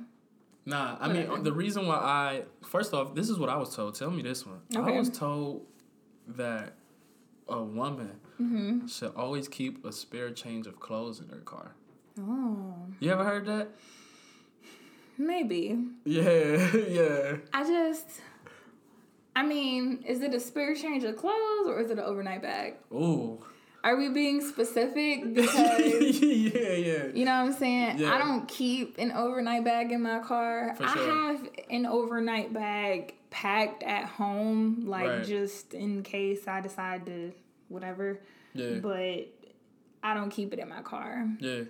Nah, I mean the reason why I first off, this is what I was told. Tell me this one. I was told that a woman Mm-hmm. should always keep a spare change of clothes in her car. oh You ever heard that? maybe Yeah, yeah. I just. I mean, is it a spare change of clothes or is it an overnight bag? Ooh. Are we being specific? Because yeah, yeah. You know what I'm saying? Yeah. I don't keep an overnight bag in my car. For I have an overnight bag packed at home, like Right. just in case I decide to whatever. Yeah. But I don't keep it in my car. Yeah.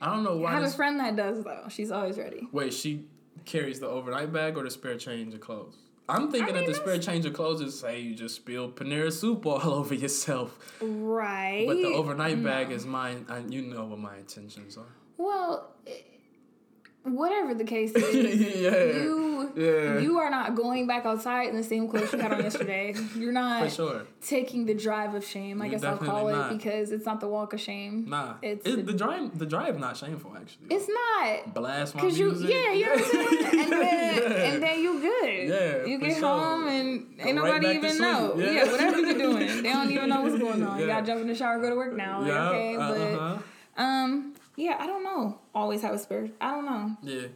I don't know why. I have this a friend that does though. She's always ready. Wait, she carries the overnight bag or the spare change of clothes? I'm thinking I that the spare change of clothes is say you just spill Panera soup all over yourself, Right. but the overnight bag is mine. And you know what my intentions are. Well, eh, whatever the case is, yeah, you yeah, you are not going back outside in the same clothes you had on yesterday. You're for not sure. taking the drive of shame. I You're guess I'll call definitely it because it's not the walk of shame. Nah, It's it's the drive. The drive not shameful actually. It's not. Blast my Cause you, music. yeah, you know what I'm saying, and then Yeah. and then you good. Yeah, you get sure. home and ain't right nobody even know. Yeah. Yeah. whatever you're doing, they don't even know what's going on. You Yeah. gotta jump in the shower, go to work now. Like, Yeah, okay, uh-huh. but um, yeah, I don't know. Always have a spirit. I don't know. Yeah,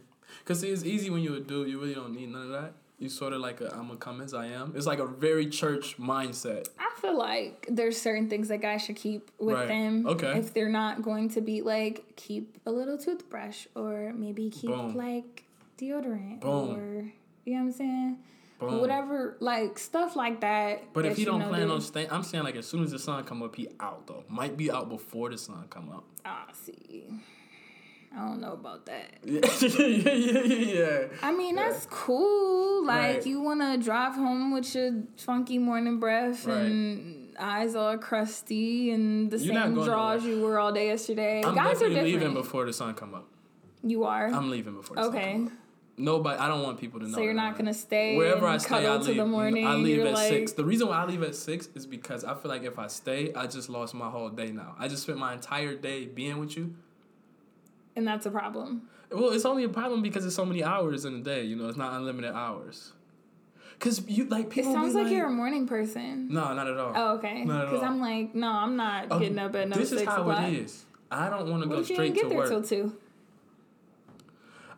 cause see, it's easy when you're a dude. You really don't need none of that. You sort of like a I'm gonna come as I am. It's like a very church mindset. I feel like there's certain things that guys should keep with Right. them. Okay. If they're not going to be like keep a little toothbrush or maybe keep Boom. like deodorant Boom. or you know what I'm saying. Boom. Whatever, like stuff like that. But that if he you don't plan on staying, I'm saying like as soon as the sun come up, he out though. Might be out before the sun come up. Ah, see. I don't know about that. Yeah, yeah, yeah, yeah, yeah. I mean, that's cool. Like, Right. you want to drive home with your funky morning breath Right. and eyes all crusty and the You're same drawers you wore all day yesterday. I'm Guys are different. leaving before the sun come up. you are? I'm leaving before the sun okay. come up. Nobody, I don't want people to know. So you're not going to stay Wherever I stay, I leave. morning. I leave at like, six. The reason why I leave at six is because I feel like if I stay, I just lost my whole day now. I just spent my entire day being with you. And that's a problem. Well, it's only a problem because it's so many hours in a day. You know, it's not unlimited hours. Cause you like people. It sounds be like, you're a morning person. No, not at all. Oh, okay. Because. I'm like, no, I'm not Oh, getting up at no This is how o'clock. it is. I don't want to go straight to get there till two?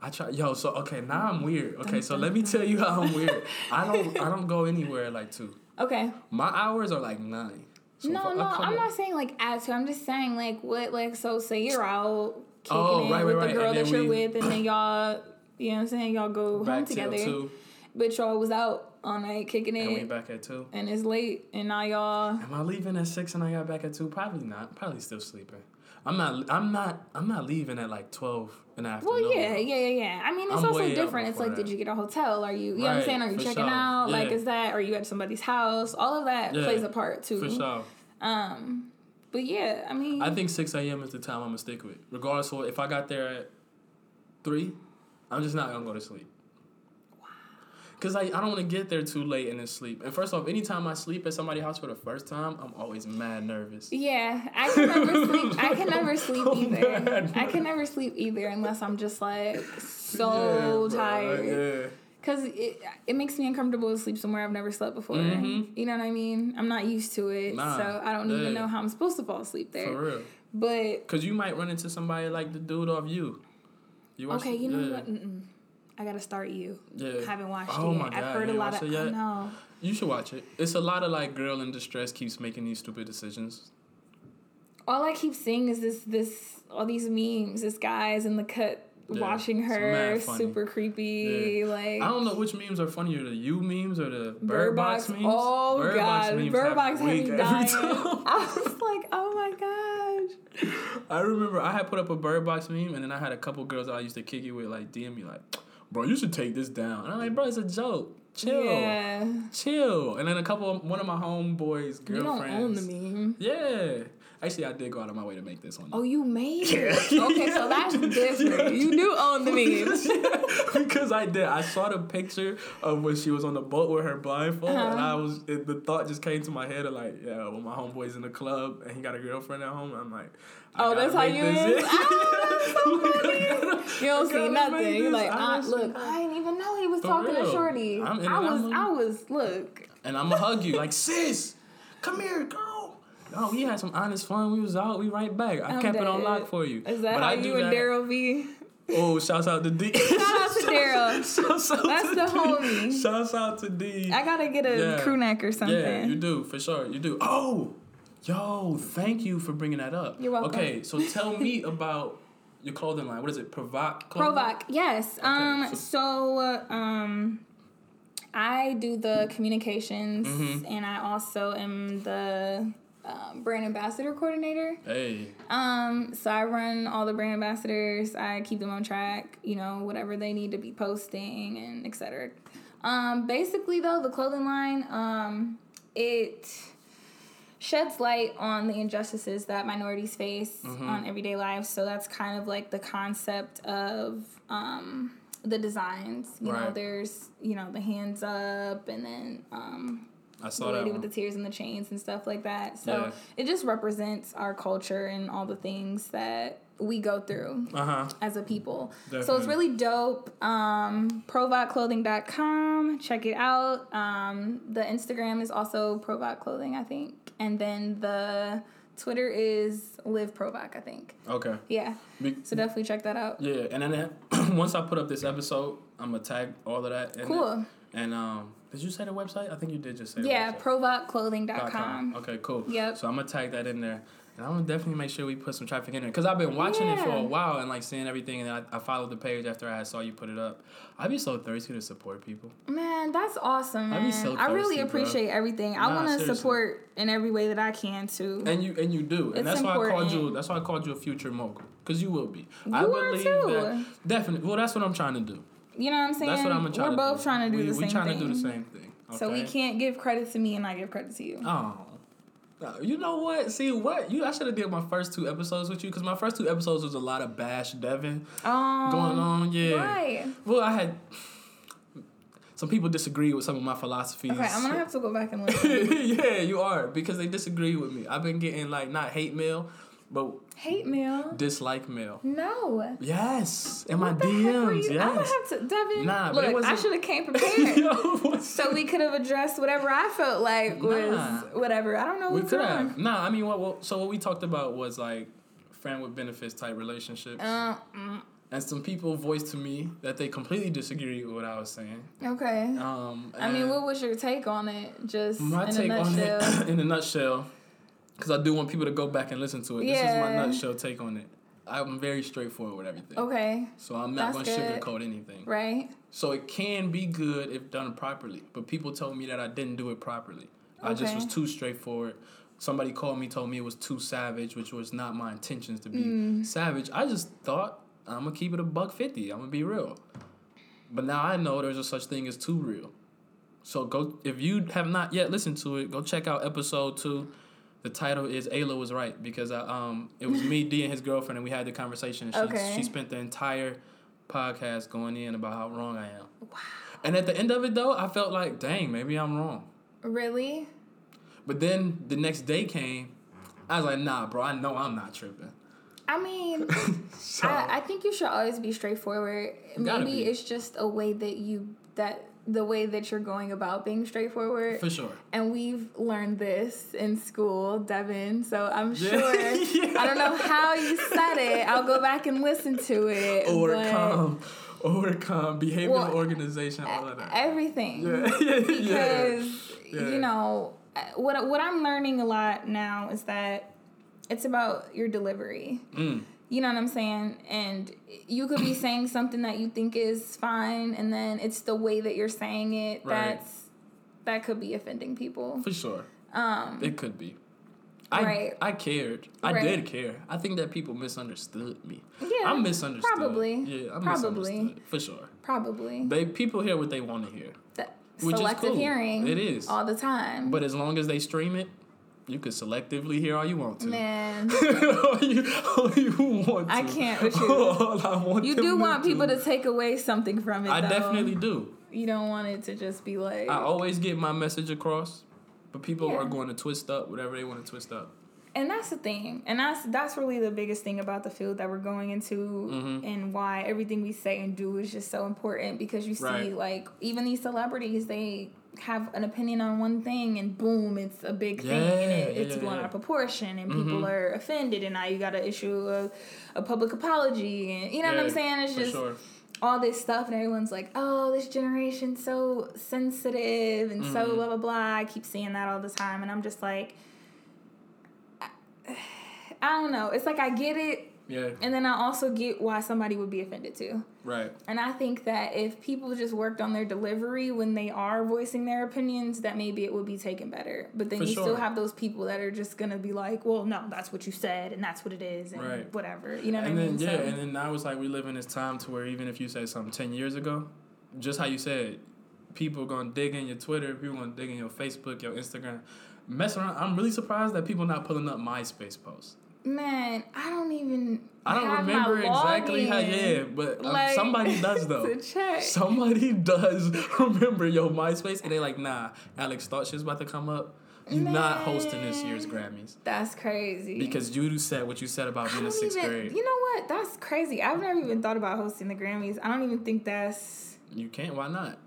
I try. Yo, so okay, now I'm mm-hmm. weird. Okay, so let me tell you how I'm weird. I don't. I don't go anywhere like two. Okay. My hours are like nine. So no, I- no, oh, come I'm not saying like at two. I'm just saying like what like so say you're out oh, kicking Oh, it right, with right, the girl that you're we- with, and then y'all, you know what I'm saying, y'all go home together. two, But y'all was out all night kicking in. and we back at two. and it's late, and now y'all. Am I leaving at six and I got back at two? Probably not. Probably still sleeping. I'm not. I'm not. I'm not leaving at like twelve in the afternoon. Well, yeah, yeah, yeah, yeah. I mean, it's I'm also different. It's like, that. did you get a hotel? Are you, you know what I'm saying? Are you checking sure. out? Like, is that? Are you at somebody's house? All of that Yeah, plays a part too. For sure. Um, but yeah, I mean, I think six a.m. is the time I'm gonna stick with, regardless of if I got there at three. I'm just not gonna go to sleep. Cause I, I don't want to get there too late and then sleep. And first off, anytime I sleep at somebody's house for the first time, I'm always mad nervous. Yeah, I can never sleep. I can never sleep either. I can never sleep either unless I'm just like Yeah, so bro, tired. Yeah. Cause it it makes me uncomfortable to sleep somewhere I've never slept before. Mhm. You know what I mean? I'm not used to it, Nah, so I don't even know how I'm supposed to fall asleep there. For real. But Cause you might run into somebody like the dude off you. You okay, you know yeah, what? I gotta start you. Yeah. haven't watched Oh it. I've God, heard a lot of. it I yet? know. You should watch it. It's a lot of like girl in distress keeps making these stupid decisions. All I keep seeing is this this all these memes. This guy's in the cut Yeah, watching her, super creepy. Like I don't know which memes are funnier, the you memes or the Bird Bird Box. Box memes. Oh Bird god, memes Bird Box had me dying. I was like, oh my gosh. I remember I had put up a Bird Box meme and then I had a couple girls I used to kick it with like DM me like, bro, you should take this down. And I'm like, bro, it's a joke. Chill. Yeah, Chill. And then a couple of, one of my homeboys' you don't own girlfriends. the meme. Yeah. Actually, I did go out of my way to make this one. Oh, you made it. Okay, so that's different. You do own the memes. because I did. I saw the picture of when she was on the boat with her blindfold, and Uh-huh. I was it, the thought just came to my head of like, yeah, when my homeboy's in the club and he got a girlfriend at home, I'm like, I Oh, gotta that's how you is? it. So Like, I funny. gotta- You don't see nothing. You're like, I ah, look, I didn't even know he was For talking real. to Shorty. I was, I was, look. and I'm gonna hug you like, sis, come here, girl. No, we had some honest fun. We was out. We right back. I I'm kept it on lock for you. Is that But how I you and Daryl be? Oh, shouts out to D. Shout out to Daryl. Shouts out That's to the D. homie. Shouts out to D. I gotta get a Yeah. crew neck or something. Yeah, you do for sure. You do. Oh, yo, thank you for bringing that up. You're welcome. Okay, so tell me about your clothing line. What is it? Provok. Provok, yes. um, so- so, um, I do the communications, Mhm. and I also am the um, brand ambassador coordinator. Hey. Um, so I run all the brand ambassadors. I keep them on track. You know, whatever they need to be posting and etc. Um, basically, though, the clothing line, um, it sheds light on the injustices that minorities face Mhm. on everyday lives. So that's kind of like the concept of um, the designs. You know, there's you know the hands up, and then um, I the saw that lady with the tears and the chains and stuff like that. So Yeah. it just represents our culture and all the things that we go through Uh huh. as a people. So it's really dope. Um, ProvokClothing.com. Check it out. Um, the Instagram is also Provok Clothing, I think. And then the Twitter is Live Provok, I think. Okay. Yeah. Be- So definitely check that out. yeah, and then once I put up this episode, I'm gonna tag all of that. In it. Cool. And um, did you say the website? I think you did just say. Yeah. ProvokClothing.com. Okay, cool. Yep. So I'm gonna tag that in there, and I'm gonna definitely make sure we put some traffic in there because I've been watching it for a while and like seeing everything, and I, I followed the page after I saw you put it up. I'd be so thirsty to support people. Man, that's awesome, Man. I'd be so I really thirsty, bro. appreciate everything. I Nah, want to support in every way that I can too. And you and you do, and It's that's why I called you. That's why I called you a future mogul because you will be. I You are believe too. that definitely. Well, that's what I'm trying to do. You know what I'm saying? That's what I'm We're to both do. trying to do we, the we same trying thing. to do the same thing. So we can't give credit to me and I give credit to you. Oh. You know what? See what you? I should have did my first two episodes with you because my first two episodes was a lot of bash Devin Um, going on. Yeah. Right. Well, I had some people disagree with some of my philosophies. Okay, I'm gonna have to go back and listen. yeah, you are because they disagree with me. I've been getting like not hate mail, but Hate mail? dislike mail. No. Yes, in my What were DMs. you- I'm gonna Yes. have to, Devin. Nah, look, I should have came prepared. Yo, so we could have addressed whatever I felt like was Nah. whatever. I don't know we could have. Nah, I mean, what, what? So what we talked about was like friend with benefits type relationships. Uh, mm, and some people voiced to me that they completely disagree with what I was saying. okay. Um, I mean, what was your take on it? Just my in take a on it in a nutshell, because I do want people to go back and listen to it. This is my nutshell take on it. I'm very straightforward with everything. okay, So I'm not going to sugarcoat anything. right. So it can be good if done properly. But people told me that I didn't do it properly. Okay. I just was too straightforward. Somebody called me, told me it was too savage, which was not my intentions to be Mm. savage. I just thought I'm gonna keep it a buck fifty. I'm gonna be real. But now I know there's a such thing as too real. So go if you have not yet listened to it, go check out episode two. The title is Ayla was right because I, um it was me, D, and his girlfriend, and we had the conversation. And she Okay. she spent the entire podcast going in about how wrong I am. Wow. And at the end of it though, I felt like, dang, maybe I'm wrong. Really? But then the next day came, I was like, nah, bro, I know I'm not tripping. I mean, So I, I think you should always be straightforward. Maybe be. it's just a way that you that the way that you're going about being straightforward. for sure. And we've learned this in school, Devin. So I'm Yeah. sure. Yeah. I don't know how you said it. I'll go back and listen to it. but Overcome, overcome, behavioral Well, organization, all of that. Everything. Yeah, because you know what what I'm learning a lot now is that it's about your delivery. Mm, You know what I'm saying? And you could be saying something that you think is fine, and then it's the way that you're saying it Right. that's that could be offending people. for sure. Um, It could be. I, Right. I cared. I Right. did care. I think that people misunderstood me. yeah, I'm misunderstood. probably. Yeah, I'm Probably. misunderstood. For sure. probably. They people hear what they want to hear. That, Which is selective cool. hearing. It is. all the time. But as long as they stream it, you can selectively hear all you want to. man, all, you, all you want to. I can't with you. all I want you do want people to take away something from it. I though. definitely do. You don't want it to just be like. I always get my message across, but people Yeah. are going to twist up whatever they want to twist up. and that's the thing and that's that's really the biggest thing about the field that we're going into Mhm. and why everything we say and do is just so important because you see Right. like even these celebrities they have an opinion on one thing and boom it's a big thing and Yeah, it, it's yeah, blown yeah. out of proportion and people Mhm. are offended and now you got to issue a, a public apology and you know what i'm saying it's just sure. all this stuff and everyone's like oh this generation's so sensitive and so Mhm. blah blah blah i keep seeing that all the time and i'm just like I don't know. It's like I get it, Yeah. and then I also get why somebody would be offended too. Right. And I think that if people just worked on their delivery when they are voicing their opinions, that maybe it would be taken better. But then For you sure. still have those people that are just gonna be like, "Well, no, that's what you said, and that's what it is, and Right. whatever." You know what and I then mean? yeah, so, and then now it's like we live in this time to where even if you say something ten years ago, just how you said, people gonna dig in your Twitter, people gonna dig in your Facebook, your Instagram, mess around. I'm really surprised that people not pulling up MySpace posts. Man, I don't even. I don't remember exactly how. Yeah, but um, Like, somebody does though. Somebody does remember your MySpace, and they're like, nah, Alyx thought she was about to come up. You're not hosting this year's Grammys That's crazy. because you said what you said about being in sixth even. grade. You know what? That's crazy. I've never even thought about hosting the Grammys. I don't even think that's. You can't. Why not?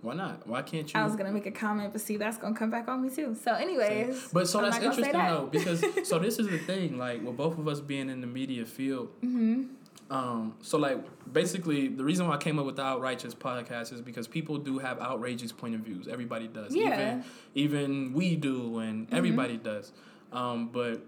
Why not? Why can't you? I was gonna make a comment, but see, that's gonna come back on me too. So, anyways, But so I'm that's interesting that. though, because so this is the thing, like with both of us being in the media field. hmm Um, so like basically the reason why I came up with the Outrighteous podcast is because people do have outrageous point of views. Everybody does. Yeah. Even even we do and everybody does. Um, but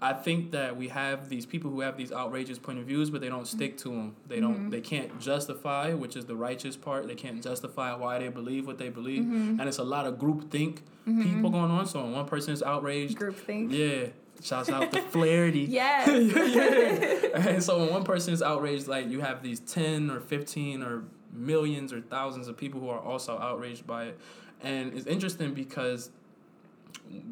I think that we have these people who have these outrageous point of views, but they don't stick to them. They don't. Mm-hmm. They can't justify, which is the righteous part. They can't justify why they believe what they believe, mm-hmm. and it's a lot of group think mm-hmm. people going on. So when one person is outraged, Group thing. yeah, shouts out to Flaherty. Yes. yeah. And so when one person is outraged, like you have these ten or fifteen or millions or thousands of people who are also outraged by it, and it's interesting because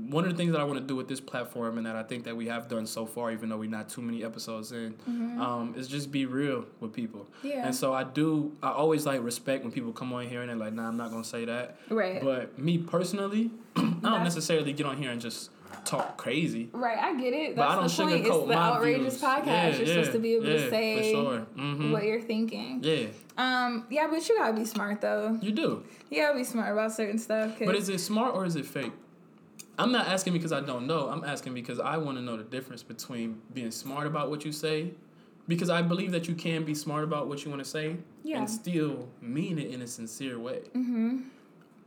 one of the things that I want to do with this platform and that I think that we have done so far, even though we're not too many episodes in, um, is just be real with people. Yeah. And so I do. I always like respect when people come on here and they're like, "Nah, I'm not gonna say that." Right. But me personally, I don't That's- necessarily get on here and just talk crazy. Right, I get it. But I don't the point. It's the outrageous views. podcast. Yeah, You're supposed to be able yeah, to say sure. Mhm. what you're thinking. Yeah, Um, yeah, but you gotta be smart though. you do. You gotta be smart about certain stuff. But is it smart or is it fake? I'm not asking because I don't know. I'm asking because I want to know the difference between being smart about what you say, because I believe that you can be smart about what you want to say Yeah. and still mean it in a sincere way, Mm-hmm.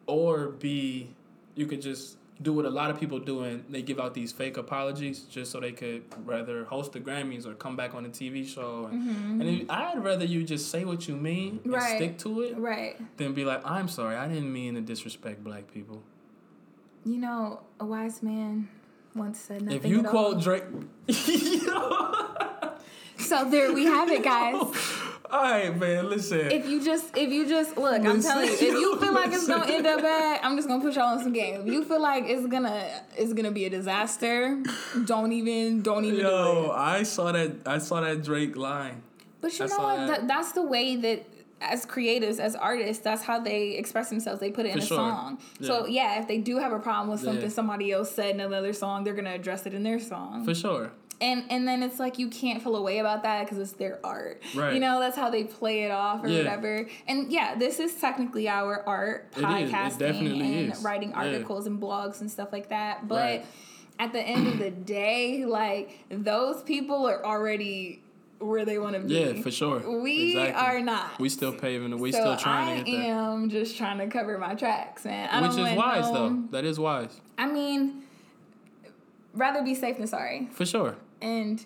or be you could just do what a lot of people do and they give out these fake apologies just so they could rather host the Grammys or come back on a TV show. And, and if, I'd rather you just say what you mean and Mm-hmm. Stick to it Right. than be like, I'm sorry, I didn't mean to disrespect black people. You know, a wise man once said nothing. if you at all. quote Drake, So there we have it, guys. all right, man, listen. If you just, if you just look, I'm telling you, if you feel like it's gonna end up bad, I'm just gonna put y'all on some game. If you feel like it's gonna, it's gonna be a disaster, don't even, don't even do Yo, it. I saw that. I saw that Drake line. But you I know what? that. That, that's the way that. As creatives, as artists, that's how they express themselves. They put it in For a sure. song. So yeah, if they do have a problem with something Yeah. somebody else said in another song, they're gonna address it in their song. For sure. and and then it's like you can't feel away about that because it's their art Right. you know that's how they play it off or Yeah. whatever and yeah this is technically our art It is. It podcasting definitely and is. writing Yeah. articles and blogs and stuff like that but Right. at the end of the day like those people are already where they want to be Yeah, for sure. we Exactly. are not We still paving it. We so still trying I to get that. am just trying to cover my tracks, man. I Which is wise no- though. That is wise. I mean, rather be safe than sorry For sure. and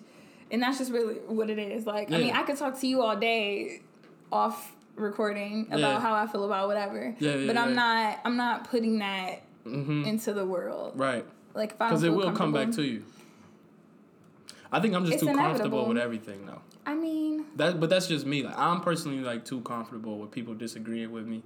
and that's just really what it is. Like, I mean, I could talk to you all day off recording about Yeah. how I feel about whatever. Yeah, yeah, but I'm yeah. not. I'm not putting that Mm-hmm. into the world. Right. Like, Because it will come back to you. I think I'm just It's too comfortable with everything though. I mean, That, but that's just me. Like I'm personally like too comfortable with people disagreeing with me.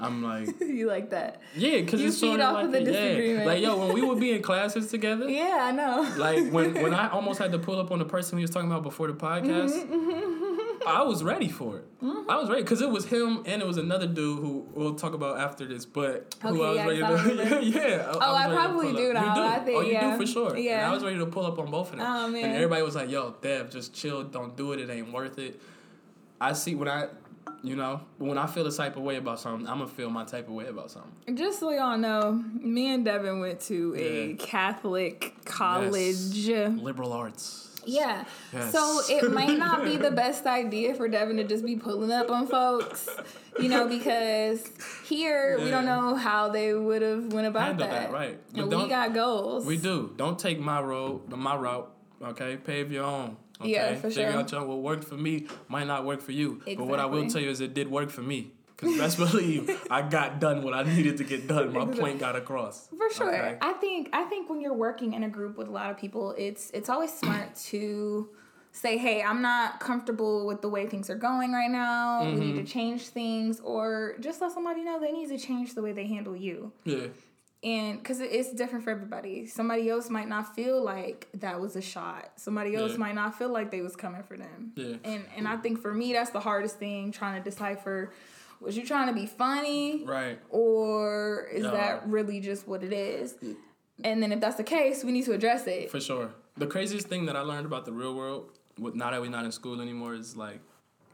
I'm like, you like that? yeah, because it's sort of off like of the yeah. disagreement. Like yo, when we would be in classes together, Yeah, I know. like when when I almost had to pull up on the person we was talking about before the podcast, Mm-hmm, I was ready for it. I was ready because it was him and it was another dude who we'll talk about after this, but who I was yeah, ready I oh, to remember. yeah. Oh, I was ready probably do now. You do. I think, oh, you yeah. do for sure. And Yeah. I was ready to pull up on both of them. Oh, man. And everybody was like, "Yo, Dev, just chill. Don't do it. It ain't worth it." I see when I, you know, when I feel the type of way about something, I'm gonna feel my type of way about something. Just so y'all know, me and Devin went to a Catholic college. Liberal arts. Yeah. Yes. So it might not be the best idea for Devin to just be pulling up on folks, you know, because here we don't know how they would have went about Handle that. that, right. But And we got goals. We do. Don't take my road, my route. Okay, pave your own. Okay, Yeah, for figure sure. out your what worked for me might not work for you. But what I will tell you is it did work for me. Cause best believe I got done what I needed to get done. My point got across. For sure. Okay? I think I think when you're working in a group with a lot of people, it's it's always smart to say, "Hey, I'm not comfortable with the way things are going right now. We need to Mm-hmm. change things," or just let somebody know they need to change the way they handle you. Yeah. and because it's different for everybody somebody else might not feel like that was a shot somebody else Yeah. might not feel like they was coming for them Yeah. and and i think for me that's the hardest thing trying to decipher was you trying to be funny Right. or is that really just what it is mm. and then if that's the case we need to address it For sure. The craziest thing that I learned about the real world, with now that we're not in school anymore, is like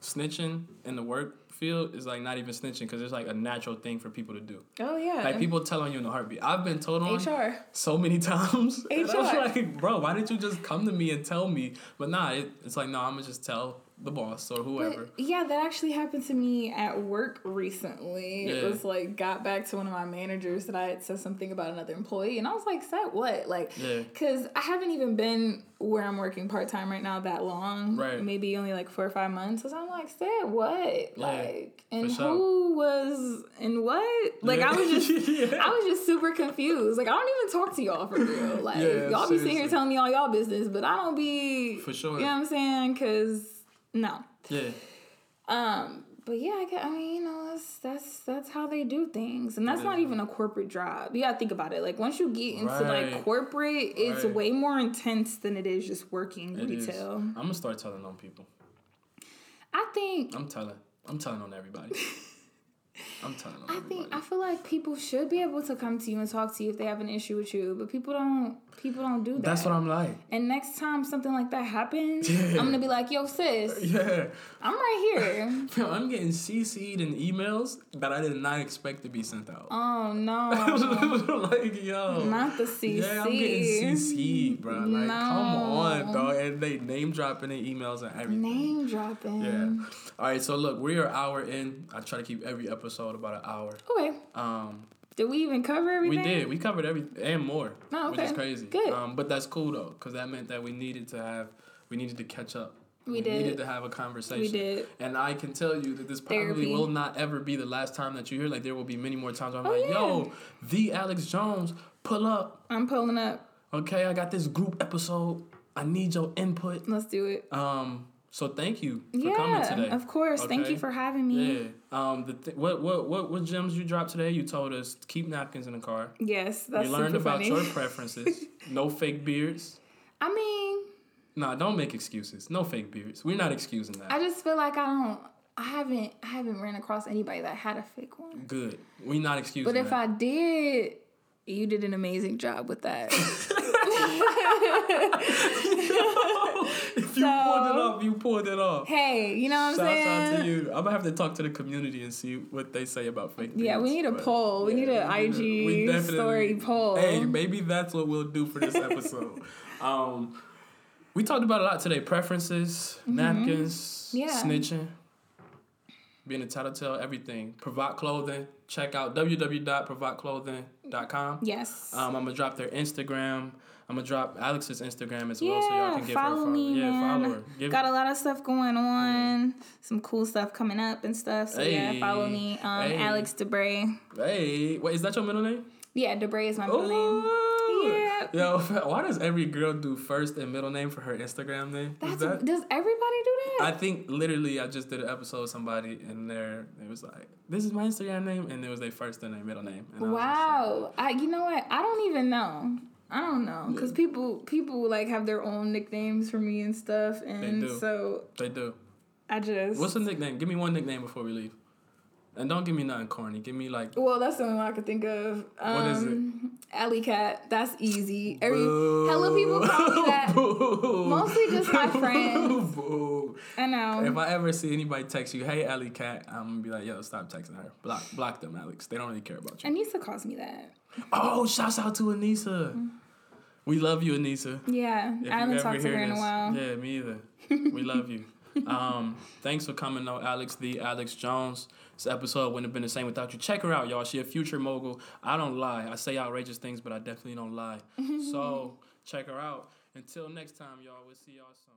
snitching in the work field is like not even snitching because it's like a natural thing for people to do. oh yeah Like people tell on you in the heartbeat. I've been told on hr so many times. And I was HR. like, bro, why didn't you just come to me and tell me? But nah, it, it's like, no, I'm gonna just tell the boss or whoever. But, yeah, that actually happened to me at work recently. It was like got back to one of my managers that I had said something about another employee, and I was like, "Said what?" Like, Yeah. because I haven't even been where I'm working part time right now that long. Right. Maybe only like four or five months. So I'm like, "Said what?" Yeah, like, and sure. who was and what? Like, I was just. Yeah. I was just super confused. Like I don't even talk to y'all for real. Like Yeah, y'all be sitting here telling me all y'all business, but I don't be For sure. You know what I'm saying? Cause no. yeah. Um, but yeah, I, get, I mean, you know, that's that's that's how they do things, and that's It not even a corporate job. You gotta think about it. Like once you get into Right. like corporate, it's Right. way more intense than it is just working It retail. I'm gonna start telling on people. I think I'm telling. I'm telling on everybody. I'm telling I everybody. think I feel like people should be able to come to you and talk to you if they have an issue with you, but people don't. People don't do that. That's what I'm like. And next time something like that happens, Yeah. I'm gonna be like, "Yo, sis, Yeah. I'm right here." Yo, I'm getting CC'd in emails that I did not expect to be sent out. Oh no, like, yo. not the CC. Yeah, I'm getting CC'd, bro. Like, come on, dog. And they name dropping in emails and everything. Name dropping. Yeah. All right, so look, we're hour in. I try to keep every episode about an hour. Okay. Um, Did we even cover everything? we did. We covered everything and more, Oh, which is crazy. Good. Um, but that's cool though, because that meant that we needed to have, we needed to catch up. We did. We needed to have a conversation. We did. And I can tell you that this probably Therapy. will not ever be the last time that you hear. Like there will be many more times where I'm Oh, like, yeah. yo, the Alyx Jones, pull up. I'm pulling up. Okay, I got this group episode. I need your input. Let's do it. Um, so thank you for yeah, coming today. of course. Thank you for having me. Yeah. Um. The th- what what what what gems you dropped today? You told us keep napkins in the car. Yes, that's we learned about funny. your preferences. no fake beards. I mean, Nah, don't make excuses. No fake beards. We're not excusing that. I just feel like I don't. I haven't. I haven't ran across anybody that had a fake one. Good. We're not excusing But if that. I did, you did an amazing job with that. if you pulled it off, you pulled it off. hey, you know what I'm Shouts saying? out to you. I'm gonna have to talk to the community and see what they say about fake. Yeah, we need a poll. We need an IG story poll. Hey, maybe that's what we'll do for this episode. um, we talked about a lot today: preferences, napkins, Mm-hmm. Yeah. snitching, being a tattletale, everything. Provok Clothing. Check out www.provokclothing.com. Yes. Um, I'm gonna drop their Instagram. I'm gonna drop Alyx's Instagram as well, so y'all can give her a follow follow. me, yeah, man. follow her. Give Got a lot of stuff going on. Some cool stuff coming up and stuff. So Hey. yeah, follow me. Um, Hey. Alyx Debray. Hey, wait, is that your middle name? Yeah, Debray is my middle name. Yeah. Yo, why does every girl do first and middle name for her Instagram name? That's that? does everybody do that? I think literally I just did an episode with somebody and there it was like, this is my Instagram name and it was their first and their middle name. And I wow. I you know what? I don't even know. I don't know because people people like have their own nicknames for me and stuff, and do. so they do. I just What's the nickname? Give me one nickname before we leave. And don't give me nothing corny. Give me like Well, that's the only one I could think of. Um, What is it? Alley Cat. That's easy. Every Boo. hella people call me that. Boo. Mostly just my friends. Boo. I know. If I ever see anybody text you, hey Alley Cat, I'm gonna be like, yo, stop texting her. Block block them, Alyx. They don't really care about you. Anissa calls me that. Oh, shouts out to Anissa. We love you, Anissa. Yeah, If I haven't talked to her in a while. Yeah, me either. We love you. Um, thanks for coming though, Alyx, the Alyx Jones. This episode wouldn't have been the same without you. Check her out, y'all. She a future mogul. I don't lie. I say outrageous things, but I definitely don't lie. so check her out. Until next time, y'all. We'll see y'all soon.